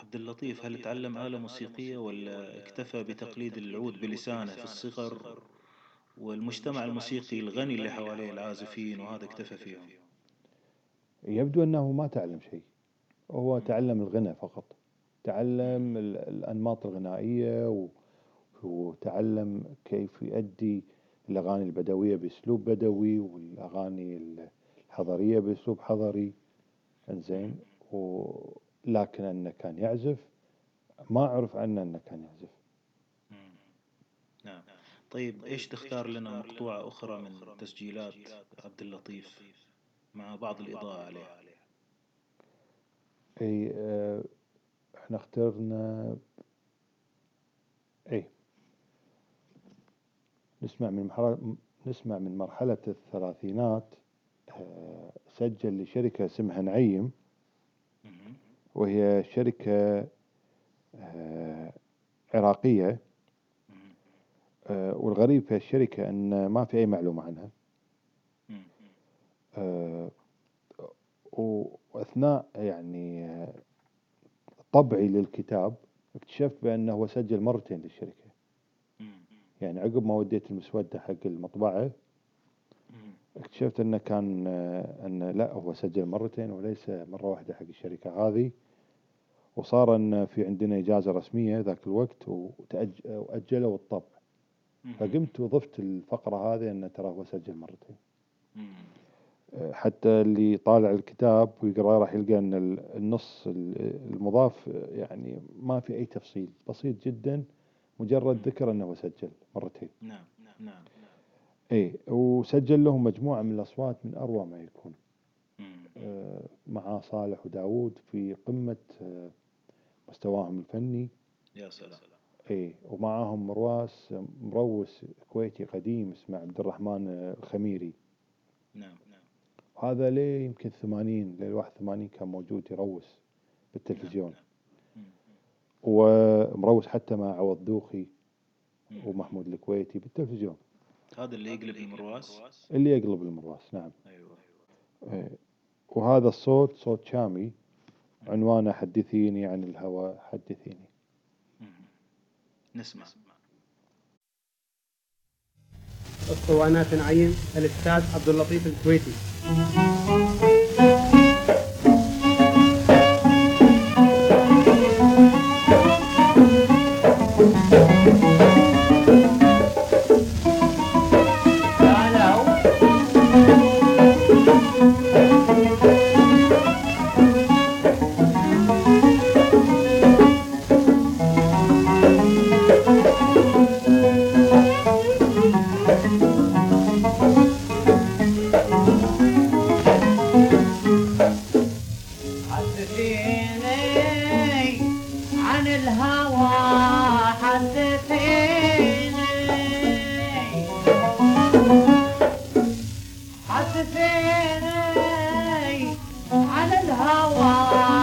S1: عبد اللطيف هل تعلم آلة موسيقية ولا اكتفى بتقليد العود بلسانه في الصغر والمجتمع الموسيقي الغني اللي حواليه العازفين وهذا اكتفى فيهم.
S2: يبدو أنه ما تعلم شيء. هو تعلم الغنى فقط. تعلم ال- الأنماط الغنائية و- وتعلم كيف يؤدي الأغاني البدوية بأسلوب بدوي والأغاني الحضرية بأسلوب حضري. إنزين. ولكن أنه كان يعزف ما أعرف عنه أنه كان يعزف.
S1: مم. نعم. طيب إيش تختار لنا مقطوعة أخرى من تسجيلات عبد اللطيف مع بعض الإضاءة عليها.
S2: إي آه، إحنا اخترنا إي. نسمع من مرحلة نسمع من مرحلة الثلاثينات آه، سجل لشركة اسمها نعيم. وهي شركة آه، عراقية. آه، والغريب في الشركة أن ما في أي معلومة عنها. آه، وأثناء يعني طبعي للكتاب اكتشفت بأنه هو سجل مرتين للشركة. يعني عقب ما وديت المسودة حق المطبعة. اكتشفت إنه كان آه، إنه لا هو سجل مرتين وليس مرة واحدة حق الشركة هذه. وصار إن في عندنا إجازة رسمية ذاك الوقت واجلوا الطبع. فقمت وضفت الفقرة هذه انه ترى هو سجل مرتين. آه، حتى اللي طالع الكتاب ويقرأ راح يلقى إن ال- النص ال- المضاف آه، يعني ما في أي تفصيل. بسيط جدا مجرد ذكر إنه هو سجل مرتين.
S1: نعم نعم.
S2: إي وسجل لهم مجموعة من الأصوات من أروع ما يكون. آه، مع صالح وداود في قمة آه، مستواهم الفني.
S1: يا سلام.
S2: إي ومعاهم مرواس مروس كويتي قديم اسمه عبد الرحمن آه، الخميري.
S1: نعم نعم.
S2: وهذا ليه يمكن ثمانين ليل واحد ثمانين كان موجود يروس بالتلفزيون.
S1: مم.
S2: ومروس حتى مع عوض دوخي. ومحمود الكويتي بالتلفزيون.
S1: هذا اللي يقلب المرواس
S2: اللي يقلب المرواس نعم.
S1: أيوه.
S2: إيه. وهذا الصوت صوت شامي. عنوانه حدثيني عن الهوى حدثيني.
S1: نسمع.
S3: اسطوانات نعيم الأستاذ عبد اللطيف الكويتي.
S4: حدثيني عن الهوى.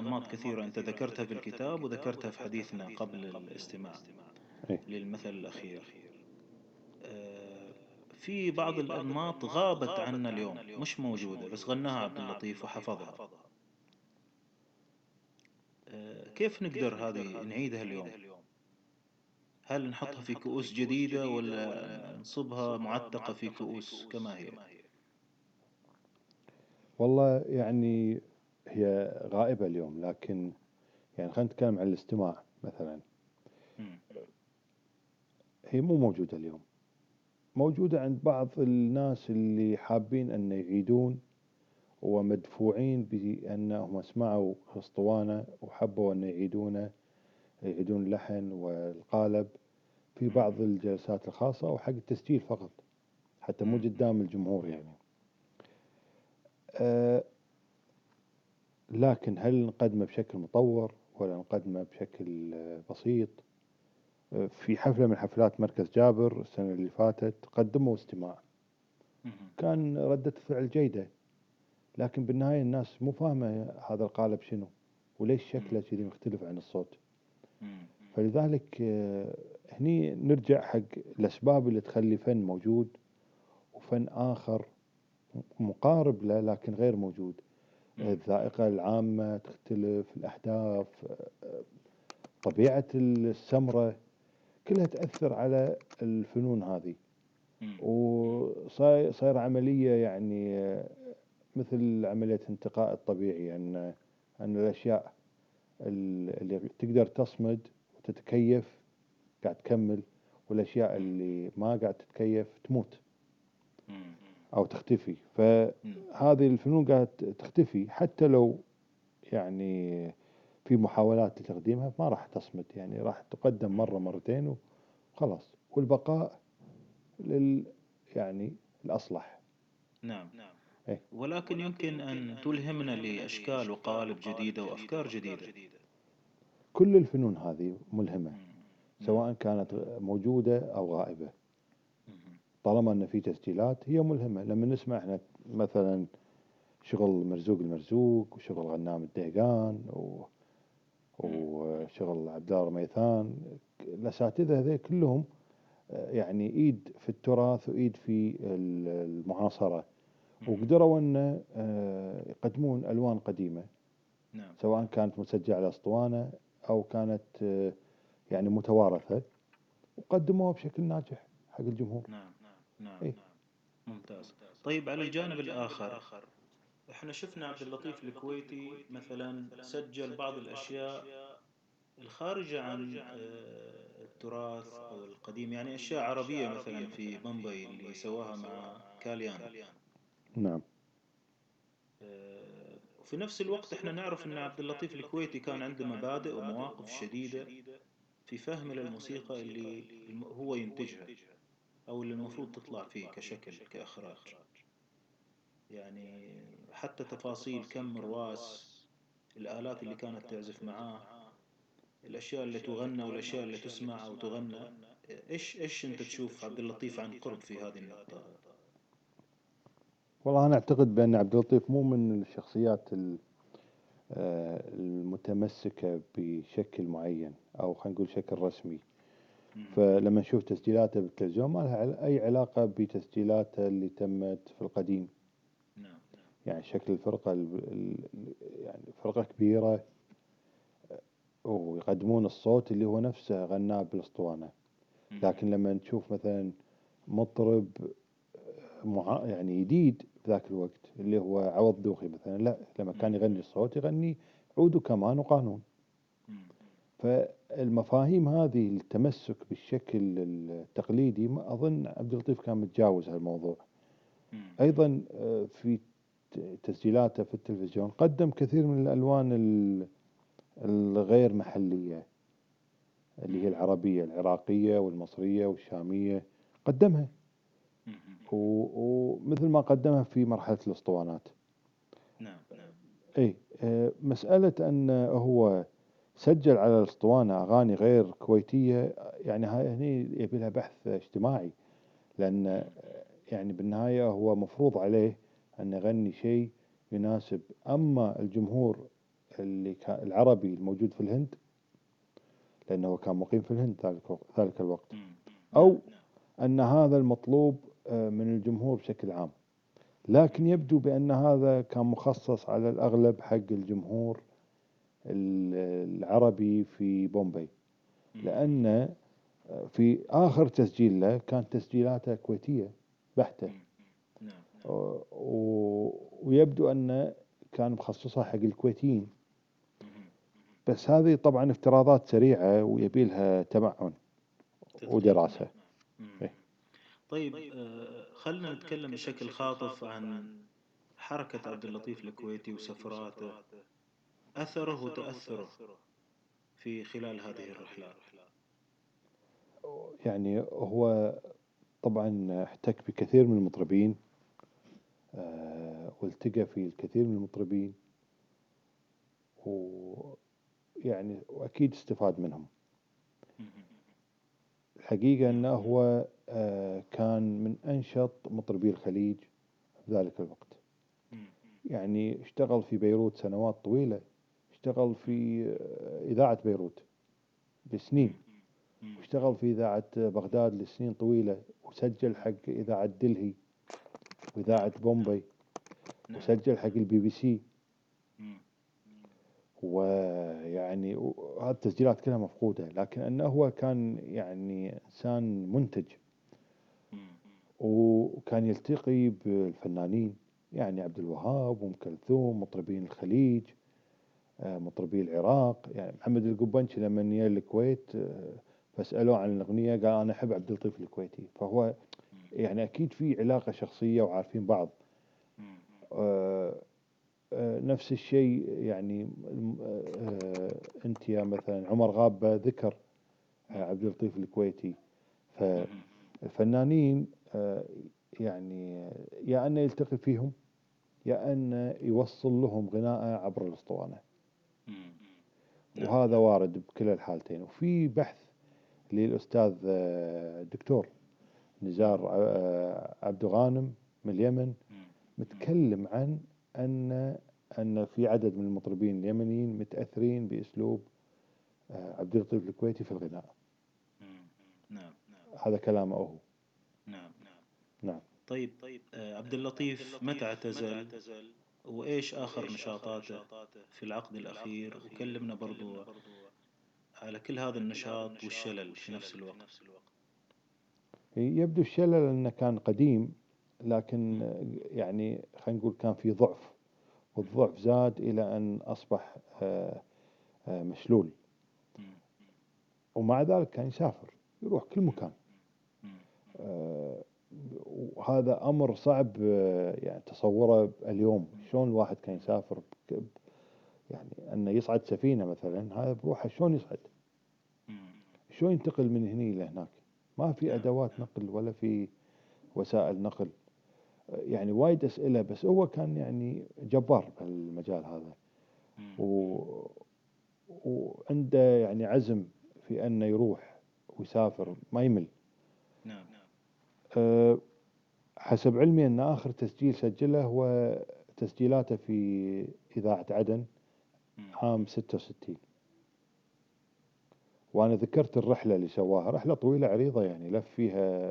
S1: أنماط كثيرة أنت ذكرتها في الكتاب وذكرتها في حديثنا قبل الاستماع.
S4: إيه.
S1: للمثل الأخير. آه، في بعض الأنماط غابت عنا اليوم مش موجودة بس غناها عبد اللطيف وحفظها. آه، كيف نقدر هذه نعيدها اليوم؟ هل نحطها في كؤوس جديدة ولا نصبها معتقة في كؤوس كما هي؟
S4: والله يعني هي غائبة اليوم لكن يعني خلينا نتكلم عن الاستماع مثلا. هي مو موجودة اليوم. موجودة عند بعض الناس اللي حابين أن يعيدون
S2: ومدفوعين بأنهم سمعوا أسطوانة وحبوا أن يعيدونه يعيدون اللحن والقالب في بعض الجلسات الخاصة وحق التسجيل فقط حتى مو قدام الجمهور يعني. أه لكن هل نقدمه بشكل مطور ولا نقدمه بشكل آه، بسيط؟ آه، في حفلة من حفلات مركز جابر السنة اللي فاتت قدموا استماع. كان ردة الفعل جيدة لكن بالنهاية الناس مو فاهمة هذا القالب شنو وليش شكله كذي مختلف عن الصوت. فلذلك آه، هني نرجع حق الأسباب اللي تخلي فن موجود وفن آخر مقارب له لكن غير موجود. الذائقة العامة تختلف الأحداث طبيعة السمرة كلها تأثر على الفنون هذه. وصاير صاير عملية يعني مثل عملية انتقاء الطبيعي أن أن الأشياء ال- اللي تقدر تصمد وتتكيف قاعد تكمل والأشياء اللي ما قاعد تتكيف تموت. أو تختفي. فهذه الفنون قاعد تختفي. حتى لو يعني في محاولات لتقديمها ما راح تصمد. يعني راح تقدم مرة مرتين وخلاص. والبقاء لل يعني الأصلح.
S1: نعم.
S2: إيه.
S1: ولكن يمكن أن تلهمنا لأشكال وقالب جديدة وأفكار جديدة.
S2: كل الفنون هذه ملهمة.
S1: مم.
S2: سواء كانت موجودة أو غائبة.
S1: مم.
S2: طالما أن في تسجيلات هي ملهمة. لما نسمع إحنا مثلا شغل مرزوق المرزوق وشغل غنام الدهقان و... وشغل عبد الله رميثان الأساتذة هذي كلهم آه، يعني إيد في التراث وإيد في ال- المعاصرة. وقدروا أن آه، يقدمون ألوان قديمة.
S1: نعم.
S2: سواء كانت مسجلة على أسطوانة أو كانت آه، يعني متوارثة وقدموها بشكل ناجح حق الجمهور.
S1: نعم. نعم
S2: إيه.
S1: نعم. ممتاز. طيب على الجانب الآخر. إحنا شفنا عبد اللطيف الكويتي مثلا سجل بعض الأشياء الخارجة عن آه، التراث أو القديم يعني أشياء عربية مثلا في بمبي اللي سواها مع كاليان.
S2: نعم.
S1: آه، وفي نفس الوقت إحنا نعرف إن عبد اللطيف الكويتي كان عنده مبادئ ومواقف شديدة في فهم للموسيقى اللي هو ينتجها. أو اللي المفروض تطلع فيه كشكل كإخراج. يعني حتى تفاصيل كم رواس الآلات اللي كانت تعزف معاه الأشياء اللي تغنى والأشياء اللي تسمع أو تغنى. إيش إيش أنت تشوف عبد اللطيف عن قرب في هذه النقطة؟
S2: والله أنا أعتقد بأن عبد اللطيف مو من الشخصيات ال- آه، المتمسكة بشكل معين أو خلينا نقول شكل رسمي. فلما نشوف تسجيلاته بالتلفزيون ما لها عل- أي علاقة بتسجيلاته اللي تمت في القديم.
S1: نعم
S2: يعني شكل الفرقة ال- ال- يعني فرقة كبيرة آه، ويقدمون الصوت اللي هو نفسه غناه بالاسطوانة. لكن لما نشوف مثلا مطرب مع يعني جديد في ذاك الوقت اللي هو عوض دوخي مثلا لا لما كان يغني الصوت يغني عود وكمان وقانون. فالمفاهيم هذه التمسك بالشكل التقليدي ما أظن عبد اللطيف كان متجاوز هالموضوع. أيضا آه، في تسجيلاته في التلفزيون قدم كثير من الألوان ال- الغير محلية اللي هي العربية العراقية والمصرية والشامية. قدمها. ومثل ما قدمها في مرحلة الأسطوانات.
S1: نعم نعم.
S2: اي آه، مسألة أن هو سجل على الأسطوانة أغاني غير كويتية يعني هاي هني يبي لها بحث اجتماعي لأن آه، يعني بالنهاية هو مفروض عليه أن يغني شيء يناسب. أما الجمهور اللي كان العربي الموجود في الهند لأنه كان مقيم في الهند ذلك الوقت- ذلك الوقت أو أن هذا المطلوب آه، من الجمهور بشكل عام. لكن يبدو بأن هذا كان مخصص على الأغلب حق الجمهور ال- العربي في بومبي لأن آه، في آخر تسجيل له كانت تسجيلاته كويتية بحتة.
S1: نعم
S2: و- ويبدو أن كان مخصصها حق الكويتيين. بس هذه طبعا افتراضات سريعة ويبي لها تمعن ودراسة.
S1: مم.
S2: إيه.
S1: طيب آه، خلنا نتكلم بشكل خاطف عن حركة عبد اللطيف الكويتي وسفراته. أثره وتأثره في خلال هذه الرحلات
S2: يعني هو طبعا احتك بكثير من المطربين آه، والتقى في الكثير من المطربين ويعني وأكيد استفاد منهم. الحقيقة أنه هو آه، كان من أنشط مطربي الخليج في ذلك الوقت. يعني اشتغل في بيروت سنوات طويلة. اشتغل في إذاعة بيروت لسنين واشتغل في إذاعة بغداد لسنين طويلة وسجل حق إذاعة دلهي وإذاعة بومبي وسجل حق البي بي سي. ويعني هذه التسجيلات كلها مفقودة لكن أنه هو كان يعني إنسان منتج. وكان يلتقي بالفنانين يعني عبد الوهاب وأم كلثوم مطربين الخليج. مطربي العراق. يعني محمد القبنشي لما جاء الكويت آه، فسألوه عن الأغنية قال أنا أحب عبد اللطيف الكويتي. فهو يعني أكيد في علاقة شخصية وعارفين بعض. آه، آه، نفس الشيء يعني آه، أنت يا مثلا عمر غابة ذكر آه، عبد اللطيف الكويتي. فالفنانين آه، يعني يا أنه يلتقي فيهم يا أنه يوصل لهم غناءة عبر الأسطوانة. وهذا وارد بكلا الحالتين. وفي بحث للأستاذ آه، الدكتور نزار آه، عبد غانم من اليمن متكلم عن أن أن في عدد من المطربين اليمنيين متأثرين بأسلوب آه، عبد اللطيف الكويتي في الغناء.
S1: نعم
S2: هذا كلامه هو.
S1: نعم.
S2: نعم.
S1: طيب طيب آه، عبد اللطيف متى اعتزل؟ وإيش آخر نشاطاته في العقد الأخير؟ وكلمنا برضو على كل هذا النشاط والشلل في نفس الوقت.
S2: يبدو الشلل أنه كان قديم لكن يعني خلينا نقول كان في ضعف والضعف زاد إلى أن أصبح آه، آه، مشلول. ومع ذلك كان يسافر يروح كل مكان. آه، وهذا أمر صعب آه، يعني تصوره اليوم. شلون الواحد كان يسافر يعني أنه يصعد سفينة مثلا هذا بروحه شلون يصعد؟ شلون ينتقل من هني إلى هناك؟ ما في أدوات نقل ولا في وسائل نقل. آه، يعني وايد أسئلة بس هو كان يعني جبار بهالمجال هذا. و... وعنده يعني عزم في أنه يروح ويسافر ما يمل.
S1: نعم
S2: أه، حسب علمي أن آخر تسجيل سجله هو تسجيلاته في إذاعة عدن عام 66 وأنا ذكرت الرحلة اللي سواها رحلة طويلة عريضة يعني لف فيها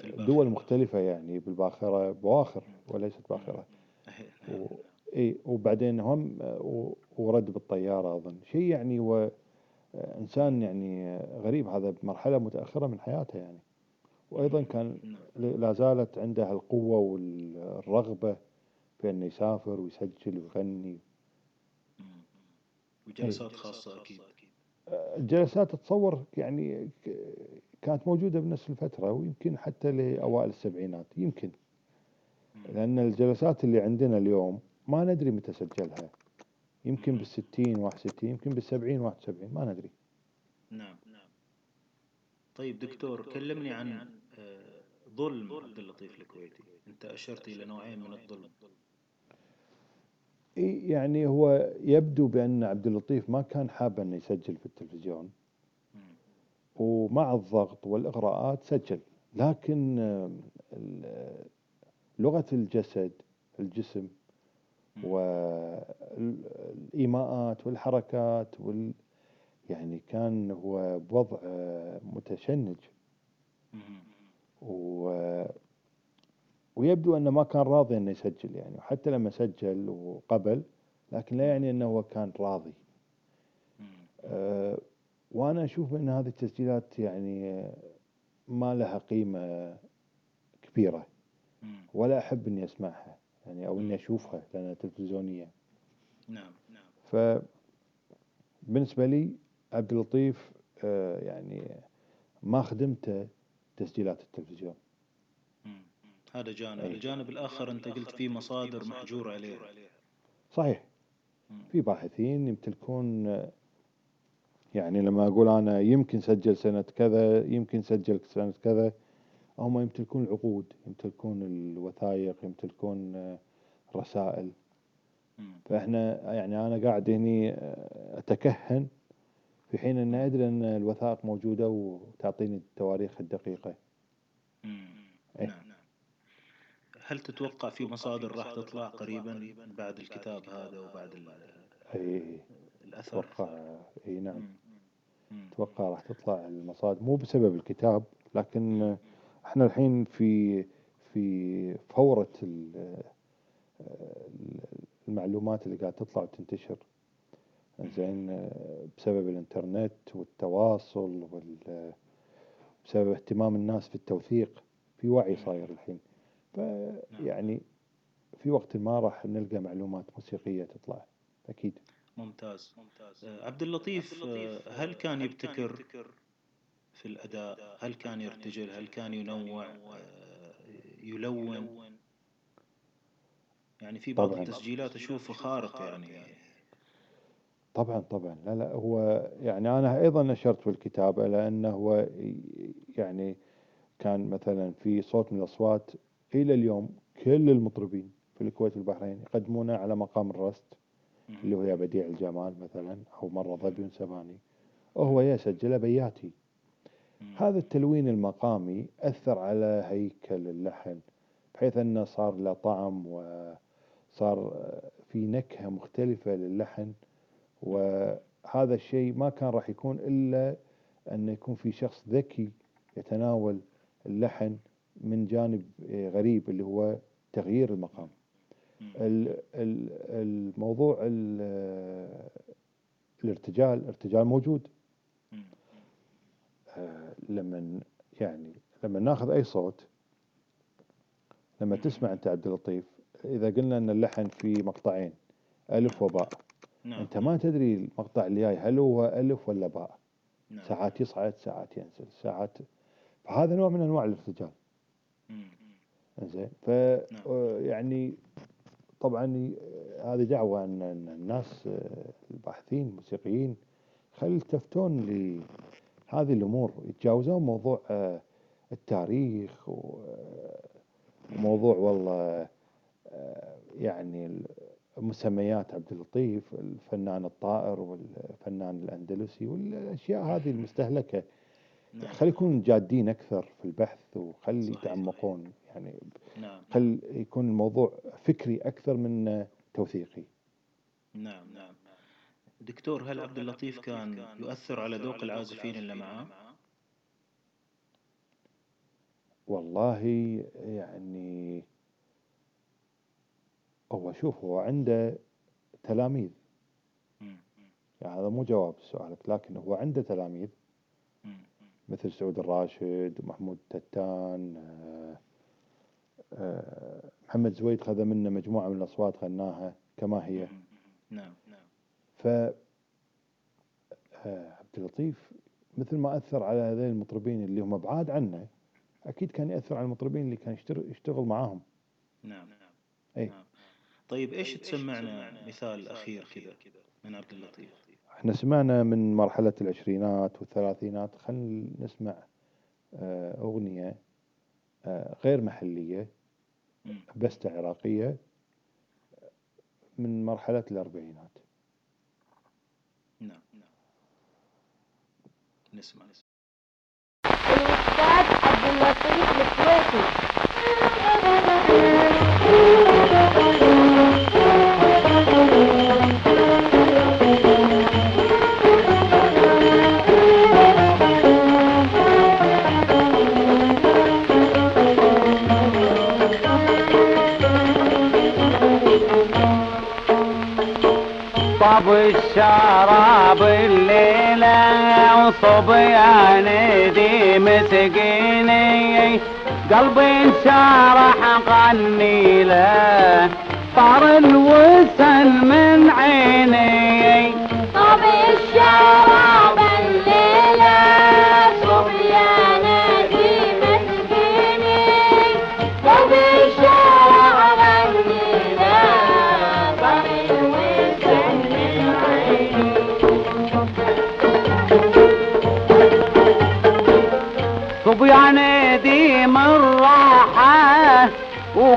S1: في
S2: دول. مختلفة يعني بالباخرة بواخر وليست باخرة. و... <laughs> إي وبعدين هم ورد بالطيارة أظن. شيء يعني هو إنسان يعني غريب هذا بمرحلة متأخرة من حياته يعني. وأيضا كان ل- لا زالت عنده القوة والرغبة في أنه يسافر ويسجل ويغني.
S1: وجلسات خاصة أكيد.
S2: الجلسات تتصور يعني ك- كانت موجودة بنفس الفترة ويمكن حتى لأوائل السبعينات يمكن. لأن الجلسات اللي عندنا اليوم ما ندري متى سجلها. يمكن بالستين واحد وستين يمكن بالسبعين واحد وسبعين ما ندري.
S1: نعم. طيب دكتور كلمني عن ظلم عبد اللطيف الكويتي. أنت أشرت إلى نوعين من الظلم.
S2: يعني هو يبدو بأن عبد اللطيف ما كان حاب أنه يسجل في التلفزيون. ومع الضغط والإغراءات سجل. لكن لغة الجسد الجسم والإيماءات والحركات وال يعني كان هو بوضع آه، متشنج. و ويبدو أنه ما كان راضي أنه يسجل يعني وحتى لما سجل وقبل لكن لا يعني أنه هو كان راضي. أه وأنا أشوف أن هذه التسجيلات يعني ما لها قيمة كبيرة. ولا أحب أني أسمعها يعني أو أني أشوفها لأنها تلفزيونية.
S1: نعم نعم.
S2: فبالنسبة لي عبد اللطيف آه، يعني ما خدمته تسجيلات التلفزيون
S1: هذا جانب
S2: أي.
S1: الجانب الآخر أنت قلت في مصادر محجور عليها
S2: صحيح
S1: مم.
S2: في باحثين يمتلكون يعني لما أقول أنا يمكن سجل سنة كذا يمكن سجل سنة كذا هم يمتلكون العقود يمتلكون الوثائق يمتلكون
S1: مم.
S2: فإحنا يعني أنا قاعد هني أتكهن في حين أن أدري أن الوثائق موجودة وتعطيني التواريخ الدقيقة. إيه.
S1: نعم هل تتوقع في مصادر راح تطلع قريبا بعد الكتاب هذا وبعد ال-
S2: أي
S1: الأثر
S2: أتوقع أي نعم
S1: مم. مم.
S2: أتوقع راح تطلع المصادر مو بسبب الكتاب لكن إحنا الحين في في فورة آه، المعلومات اللي قاعد تطلع وتنتشر زين بسبب الإنترنت والتواصل وال بسبب اهتمام الناس في التوثيق في وعي صاير الحين. فيعني في وقت ما راح نلقى معلومات موسيقية تطلع أكيد.
S1: ممتاز. آه، عبد اللطيف آه، هل كان يبتكر في الأداء؟ هل كان يرتجل؟ هل كان ينوع؟ آه، يلون؟ يعني في بعض
S2: طبعاً.
S1: التسجيلات أشوفه خارق يعني.
S2: طبعا طبعا. لا لا هو يعني أنا أيضا نشرت في الكتابة لأنه هو يعني كان مثلا في صوت من الأصوات إلى اليوم كل المطربين في الكويت والبحرين يقدمونه على مقام الرست اللي هو يا بديع الجمال مثلا أو مرة ظبي سباني. وهو يسجله بياتي. هذا التلوين المقامي أثر على هيكل اللحن بحيث أنه صار له طعم وصار في نكهة مختلفة للحن. وهذا الشيء ما كان راح يكون إلا أن يكون في شخص ذكي يتناول اللحن من جانب آه، غريب اللي هو تغيير المقام. ال- ال- الموضوع ال- الارتجال الارتجال موجود. آه، لما يعني لما ناخذ أي صوت لما تسمع أنت عبد اللطيف إذا قلنا أن اللحن في مقطعين ألف وباء.
S1: نعم
S2: أنت ما تدري المقطع اللي جاي هل هو ألف ولا باء
S1: نعم.
S2: ساعات يصعد ساعات ينزل ساعات فهذا نوع من أنواع الارتجال. زين ف
S1: نعم.
S2: آه، يعني طبعا ي- هذه دعوة أن الناس آه، الباحثين الموسيقيين خل يلتفتون لهذه الأمور يتجاوزون موضوع آه، التاريخ آه، وموضوع والله آه، يعني مسميات عبد اللطيف الفنان الطائر والفنان الأندلسي والأشياء هذه <laughs> المستهلكة
S1: نعم.
S2: خلي يكونوا جادين أكثر في البحث وخلي. يتعمقون يعني
S1: نعم
S2: خل يكون الموضوع فكري أكثر من توثيقي
S1: نعم نعم دكتور هل عبد اللطيف كان يؤثر على ذوق العازفين اللي معاه؟
S2: والله يعني هو شوف هو عنده تلاميذ. يعني هذا مو جواب سؤالك لكن هو عنده تلاميذ. مثل سعود الراشد ومحمود تتان آه، آه، محمد زويد خذ منه مجموعة من الأصوات غناها كما هي.
S1: نعم نعم
S2: ف آه، عبد اللطيف مثل ما أثر على هذين المطربين اللي هم بعاد عنه أكيد كان يأثر على المطربين اللي كان يشتغل, معاهم
S1: نعم
S2: أي
S1: نعم. طيب إيش تسمعنا؟ مثال أخير كذا من عبد اللطيف؟
S2: إحنا سمعنا من مرحلة العشرينات والثلاثينات خلينا نسمع آه، أغنية آه، غير محلية. بستة عراقية من مرحلة الأربعينات.
S1: نعم نعم. نسمع
S6: الأستاذ عبد اللطيف الكويتي.
S4: الشراب الليلة وصبيان دي مسكيني قلبي انشرح غني له طار الوسن من عيني.
S6: طب الشراب الليلة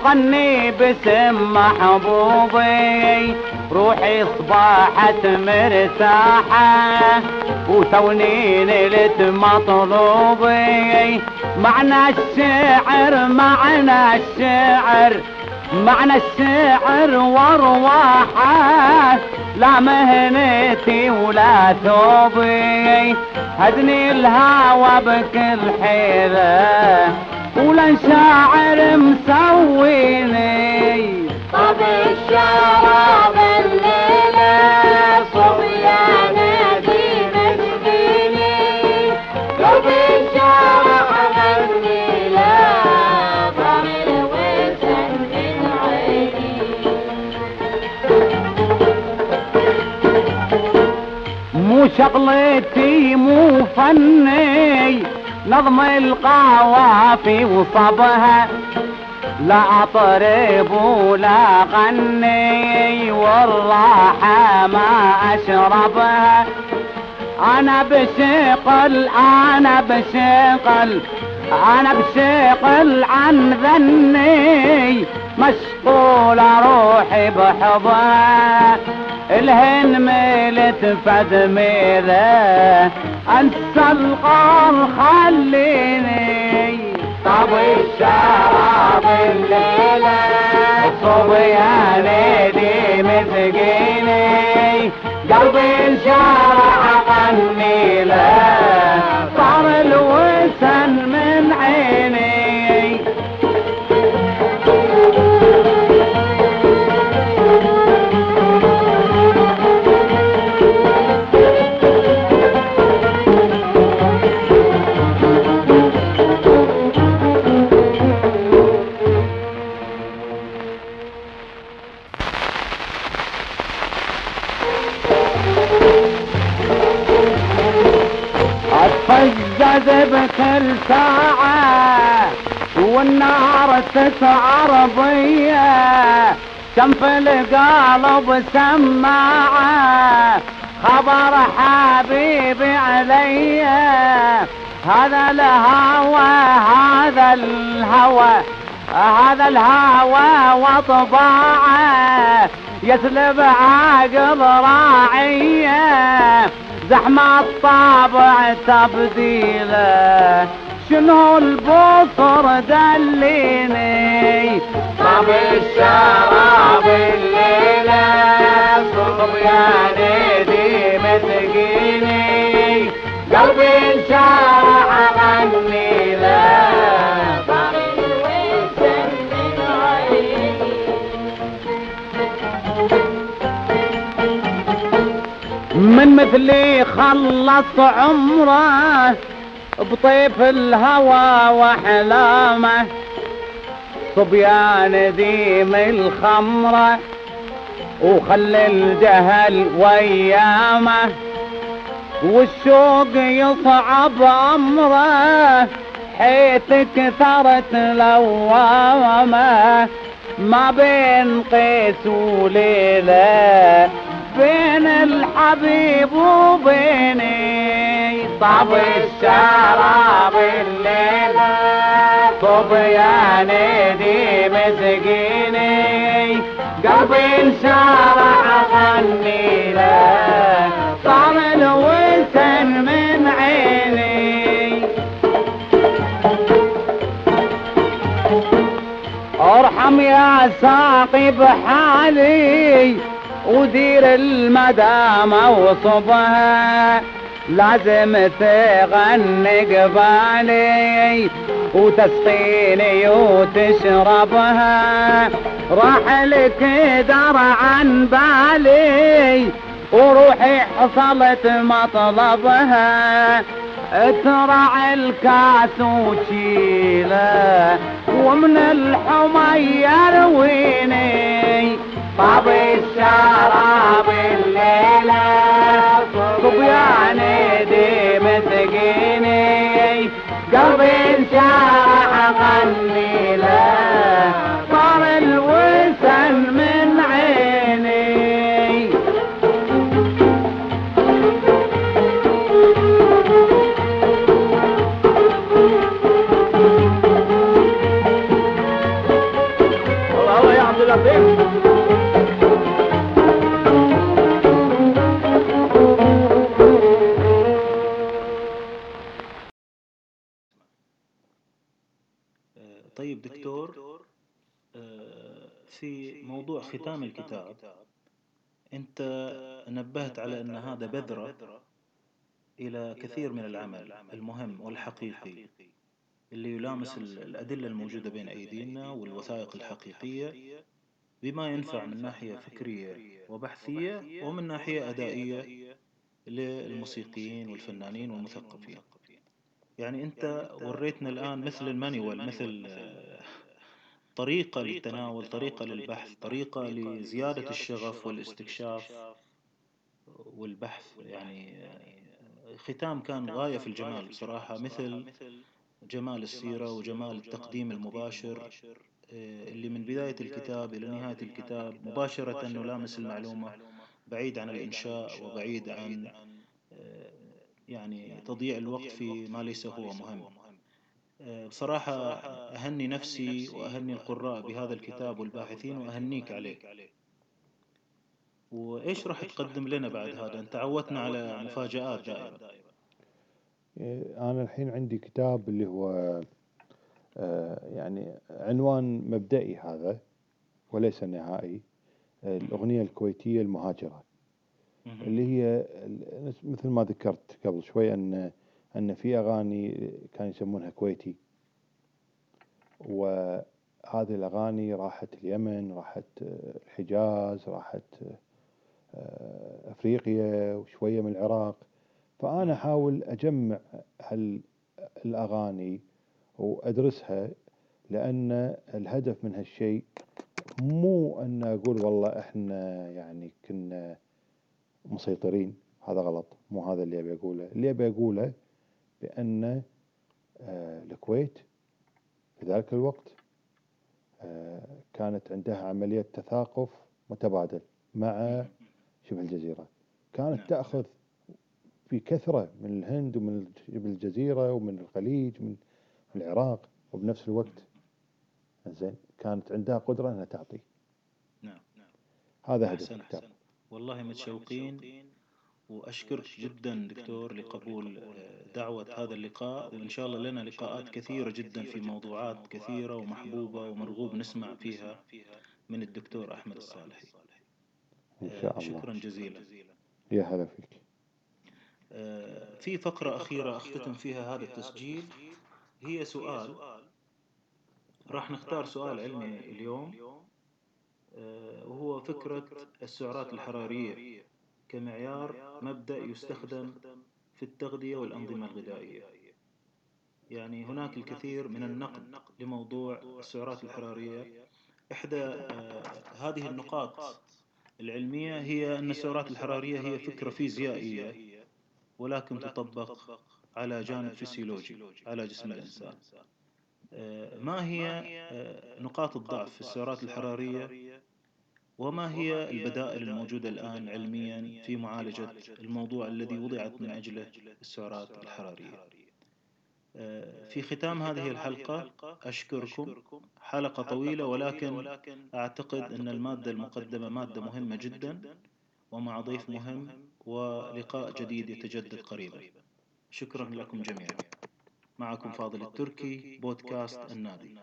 S4: اغني باسم محبوبي. روحي صباحت مرتاحة وتوني نلت مطلوبي. معنى الشعر معنى الشعر معنى الشعر وارواحة. لا مهنتي ولا ثوبي. هدني الهوى بكل حيرة ولا شاعر مسويني.
S6: طب الشراب الليلة صبيانة دي مسكيني طب غني لا ضمن وسن من عيني
S4: مو شغلتي مو فني. نظم القوافي وصبها لا أطرب ولا غني والراحة ما أشربها. أنا بشقل أنا بشقل أنا بشقل عن ذني. مشغول روحي بحضها الهن ميلت فدميره انسى القار خليني طب الشراب الليلة. صبياني دي مسكيني قلبي انشرح غني صار الوسن اتفجد بكل ساعة والنار تسعر بيا كم في القلب سماعة خبر حبيبي عليا هذا الهوى هذا الهوى هذا الهوى وطباعة. يسلب عقل راعية. زحمة الطابع تبديله. شنو البصر دليني؟ طب الشراب الليلة صبياني دي مسكيني قلبي انشرح غني
S6: من
S4: مثلي خلص عمره بطيف الهوى واحلامه صبيان ذيم الخمره وخلي الجهل ويامه والشوق يصعب امره حيث كثرت لوامه. ما بين قيس وليلة بين الحبيب وبيني طب الشراب الليلة صبياني دي مسكيني قلبي انشرح غني له صار الوسن من عيني. أرحم يا ساقي بحالي ودير المدامة وصبها. لازم تغني قبالي وتسقيني وتشربها. راح لك دار عن بالي وروحي حصلت مطلبها. اترع الكاس وشيله. ومن الحمى يرويني طب الشراب الليلة صبياني دي مسكيني قلبي انشرح غني
S1: في موضوع ختام الكتاب. أنت نبهت على أن هذا بذرة إلى كثير من العمل المهم والحقيقي اللي يلامس ال- الأدلة الموجودة بين أيدينا والوثائق الحقيقية بما ينفع من ناحية فكرية وبحثية ومن ناحية أدائية للموسيقيين والفنانين والمثقفين. يعني أنت وريتنا الآن مثل المانيوال مثل طريقة للتناول طريقة للبحث طريقة لزيادة الشغف والاستكشاف والبحث يعني آه، ختام كان غاية في الجمال بصراحة مثل جمال السيرة وجمال التقديم المباشر آه، اللي من بداية الكتاب إلى نهاية الكتاب مباشرة نلامس المعلومة بعيد عن الإنشاء وبعيد عن آه، يعني تضييع الوقت في ما ليس هو مهم. بصراحة أهني نفسي وأهني القراء بهذا الكتاب والباحثين وأهنيك عليه. وإيش راح تقدم لنا بعد هذا؟ أنت عودتنا على مفاجآت دائما
S2: إيه، أنا الحين عندي كتاب اللي هو آه، يعني عنوان مبدئي هذا وليس نهائي آه، الأغنية الكويتية المهاجرة. اللي هي مثل ما ذكرت قبل شوي أن أن في أغاني كانوا يسمونها كويتي. وهذه الأغاني راحت اليمن راحت الحجاز راحت آه، أفريقيا وشوية من العراق. فأنا أحاول أجمع هال الأغاني وأدرسها لأن الهدف من هالشيء مو أن أقول والله إحنا يعني كنا مسيطرين. هذا غلط مو هذا اللي أبي أقوله. اللي أبي أقوله بأن آه، الكويت في ذلك الوقت آه، كانت عندها عملية تثاقف متبادل مع شبه الجزيرة. كانت
S1: نعم.
S2: تأخذ في كثرة من الهند ومن شبه الجزيرة ومن الخليج من العراق وبنفس الوقت زين كانت عندها قدرة أنها تعطي.
S1: نعم نعم.
S2: هذا هدف
S1: أحسن
S2: الكتاب.
S1: أحسن والله متشوقين وأشكرك جدا دكتور لقبول آه، دعوة هذا اللقاء. وإن شاء الله لنا لقاءات كثيرة جدا في موضوعات كثيرة ومحبوبة ومرغوب نسمع فيها من الدكتور أحمد الصالحي
S2: إن
S1: آه،
S2: شاء الله.
S1: شكرا جزيلا.
S2: يا هلا فيك.
S1: آه، في فقرة أخيرة أختتم فيها هذا التسجيل. هي سؤال. راح نختار سؤال علمي اليوم. آه، وهو فكرة السعرات الحرارية. كمعيار مبدأ يستخدم في التغذية والأنظمة الغذائية. يعني هناك الكثير من النقد لموضوع السعرات الحرارية. إحدى آه، هذه النقاط العلمية هي أن السعرات الحرارية هي فكرة فيزيائية ولكن تطبق على جانب فسيولوجي على جسم الإنسان. آه، ما هي آه، نقاط الضعف في السعرات الحرارية؟ وما هي البدائل الموجودة الآن علميا في معالجة الموضوع الذي وضعت من أجله السعرات الحرارية. آه، في ختام هذه الحلقة أشكركم. حلقة طويلة ولكن أعتقد أن المادة المقدمة مادة مهمة جدا ومع ضيف مهم ولقاء جديد يتجدد قريبا. شكرا لكم جميعا. معكم فاضل التركي بودكاست النادي.